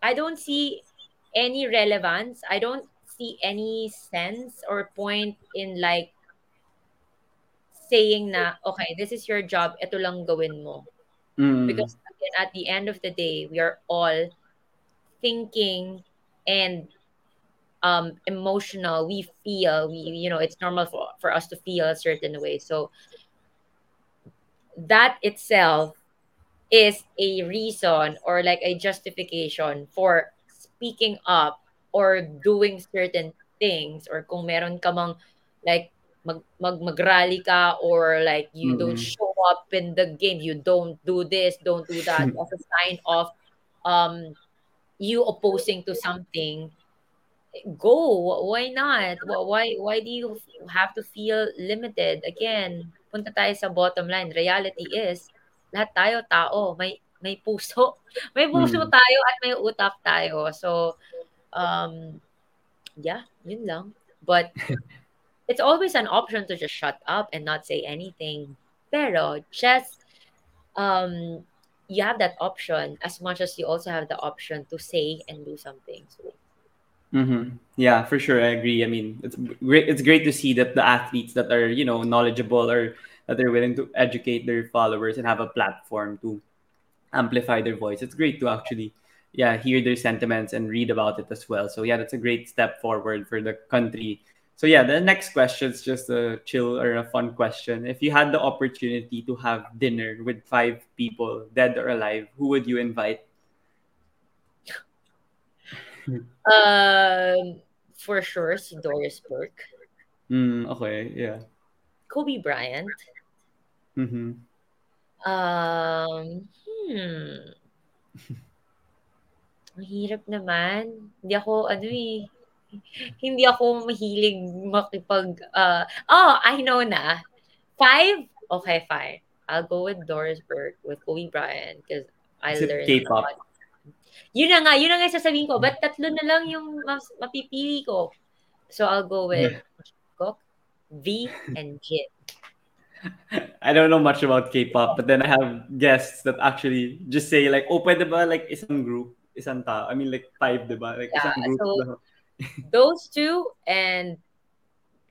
I don't see any relevance. I don't see any sense or point in like saying na, okay, this is your job, ito lang gawin mo. Mm. Because again, at the end of the day, we are all thinking and um, emotional. We feel, we you know, it's normal for, for us to feel a certain way. So that itself is a reason or like a justification for speaking up or doing certain things or kung meron ka mang like mag, mag mag-rally ka or like you mm-hmm. don't show up in the game, you don't do this, don't do that as a sign of um you opposing to something, go. Why not? Why why do you have to feel limited? Again, punta tayo sa bottom line. Reality is lahat tayo tao, may may puso. May puso mm. tayo at may utak tayo. So um yeah, yun lang. But it's always an option to just shut up and not say anything. Pero just um you have that option as much as you also have the option to say and do something. So Mm-hmm. Yeah, for sure. I agree. I mean, it's great. It's great to see that the athletes that are you know knowledgeable or that they're willing to educate their followers and have a platform to amplify their voice. It's great to actually, yeah, hear their sentiments and read about it as well. So yeah, that's a great step forward for the country so yeah, the next question is just a chill or a fun question. If you had the opportunity to have dinner with five people, dead or alive, who would you invite? um, for sure, si Doris Burke. Mm, okay, yeah. Kobe Bryant. Mm-hmm. Um, hmm. Mahirap naman. Hindi ako, ano eh, hindi ako mahilig makipag, uh, oh, I know na. Five? Okay, fine. I'll go with Doris Burke, with Kobe Bryant, because I Is learned K-pop? lot. Yun na nga, yun na nga sasabihin ko. Ba't tatlo na lang yung mas mapipili ko? So, I'll go with Jungkook, V, and Jin. I don't know much about K-pop, but then I have guests that actually just say like, oh, pwede ba like isang group, isang tao? I mean like five, diba? Like Yeah, isang group. so-. Those two and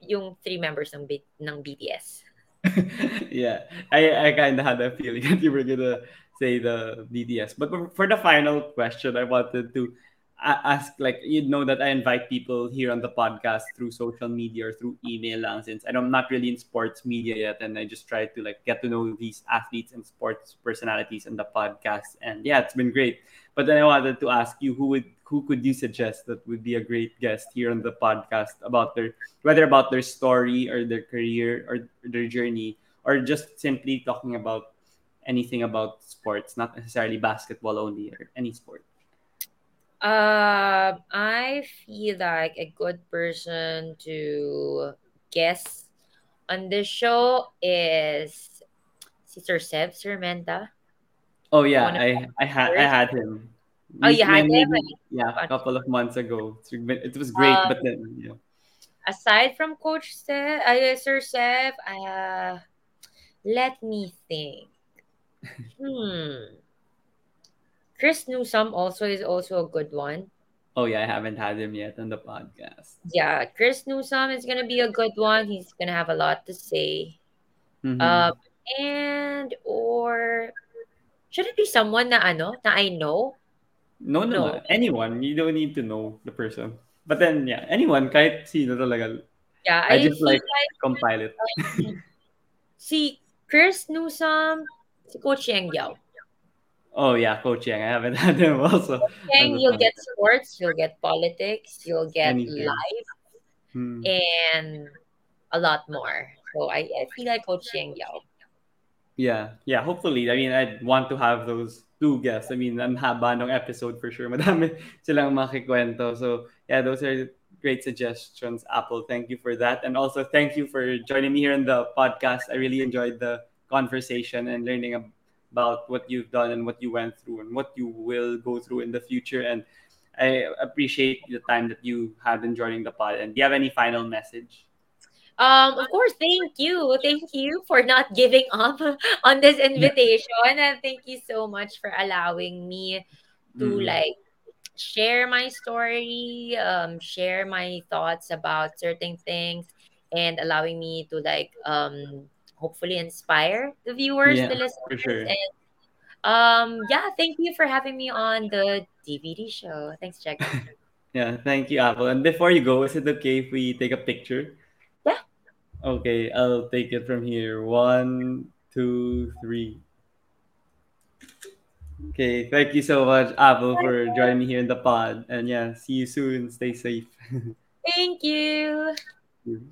yung three members ng, B- ng BTS. yeah, I, I kind of had a feeling that you were gonna say the BTS. But for- the final question, I wanted to ask, like, you know that I invite people here on the podcast through social media or through email lang, since I'm not really in sports media yet, and I just try to like get to know these athletes and sports personalities on the podcast. And yeah, it's been great. But then I wanted to ask you, who would who could you suggest that would be a great guest here on the podcast about their whether about their story or their career or their journey or just simply talking about anything about sports, not necessarily basketball only or any sport. Um, I feel like a good person to guess on this show is Sister Seb Sarmenta. Oh yeah, I I had I had him. Oh, you had him? Yeah, a couple of months ago. It was great, Um, but then yeah. Aside from Coach Seb, uh, Sir Seb, uh, let me think. Hmm. Chris Newsome also is also a good one. Oh yeah, I haven't had him yet on the podcast. Yeah, Chris Newsome is gonna be a good one. He's gonna have a lot to say. Mhm. Um, and or should it be someone na ano na I know? No, no, no. anyone. You don't need to know the person. But then yeah, anyone, kahit sino talaga, Yeah, I I, just feel like- like, compile it. si Chris Newsome, si Coach Yeng Guiao. Oh yeah, Coach Yeng. I haven't had him also. Yeng, you'll get sports, you'll get politics, you'll get Anything. life, Hmm. and a lot more. So I, I feel like Coach Yeng Guiao. Yeah, yeah. Hopefully, I mean, I'd want to have those two guests. I mean, ang haba ng episode for sure. Madami silang makikwento. So yeah, those are great suggestions, Apple. Thank you for that, and also thank you for joining me here in the podcast. I really enjoyed the conversation and learning about what you've done and what you went through and what you will go through in the future. And I appreciate the time that you had in joining the pod. And do you have any final message? Um, of course, thank you. Thank you for not giving up on this invitation. And thank you so much for allowing me to Mhm. like share my story, um, share my thoughts about certain things, and allowing me to like um hopefully inspire the viewers, Yeah, the listeners. for sure. And um yeah, thank you for having me on the DVD show. Thanks, Jack. Yeah, thank you, Apple. And before you go, is it okay if we take a picture? Okay, I'll take it from here. One, two, three. Okay, thank you so much, Apple, for joining me here in the pod. And yeah, see you soon. Stay safe. Thank you. Thank you.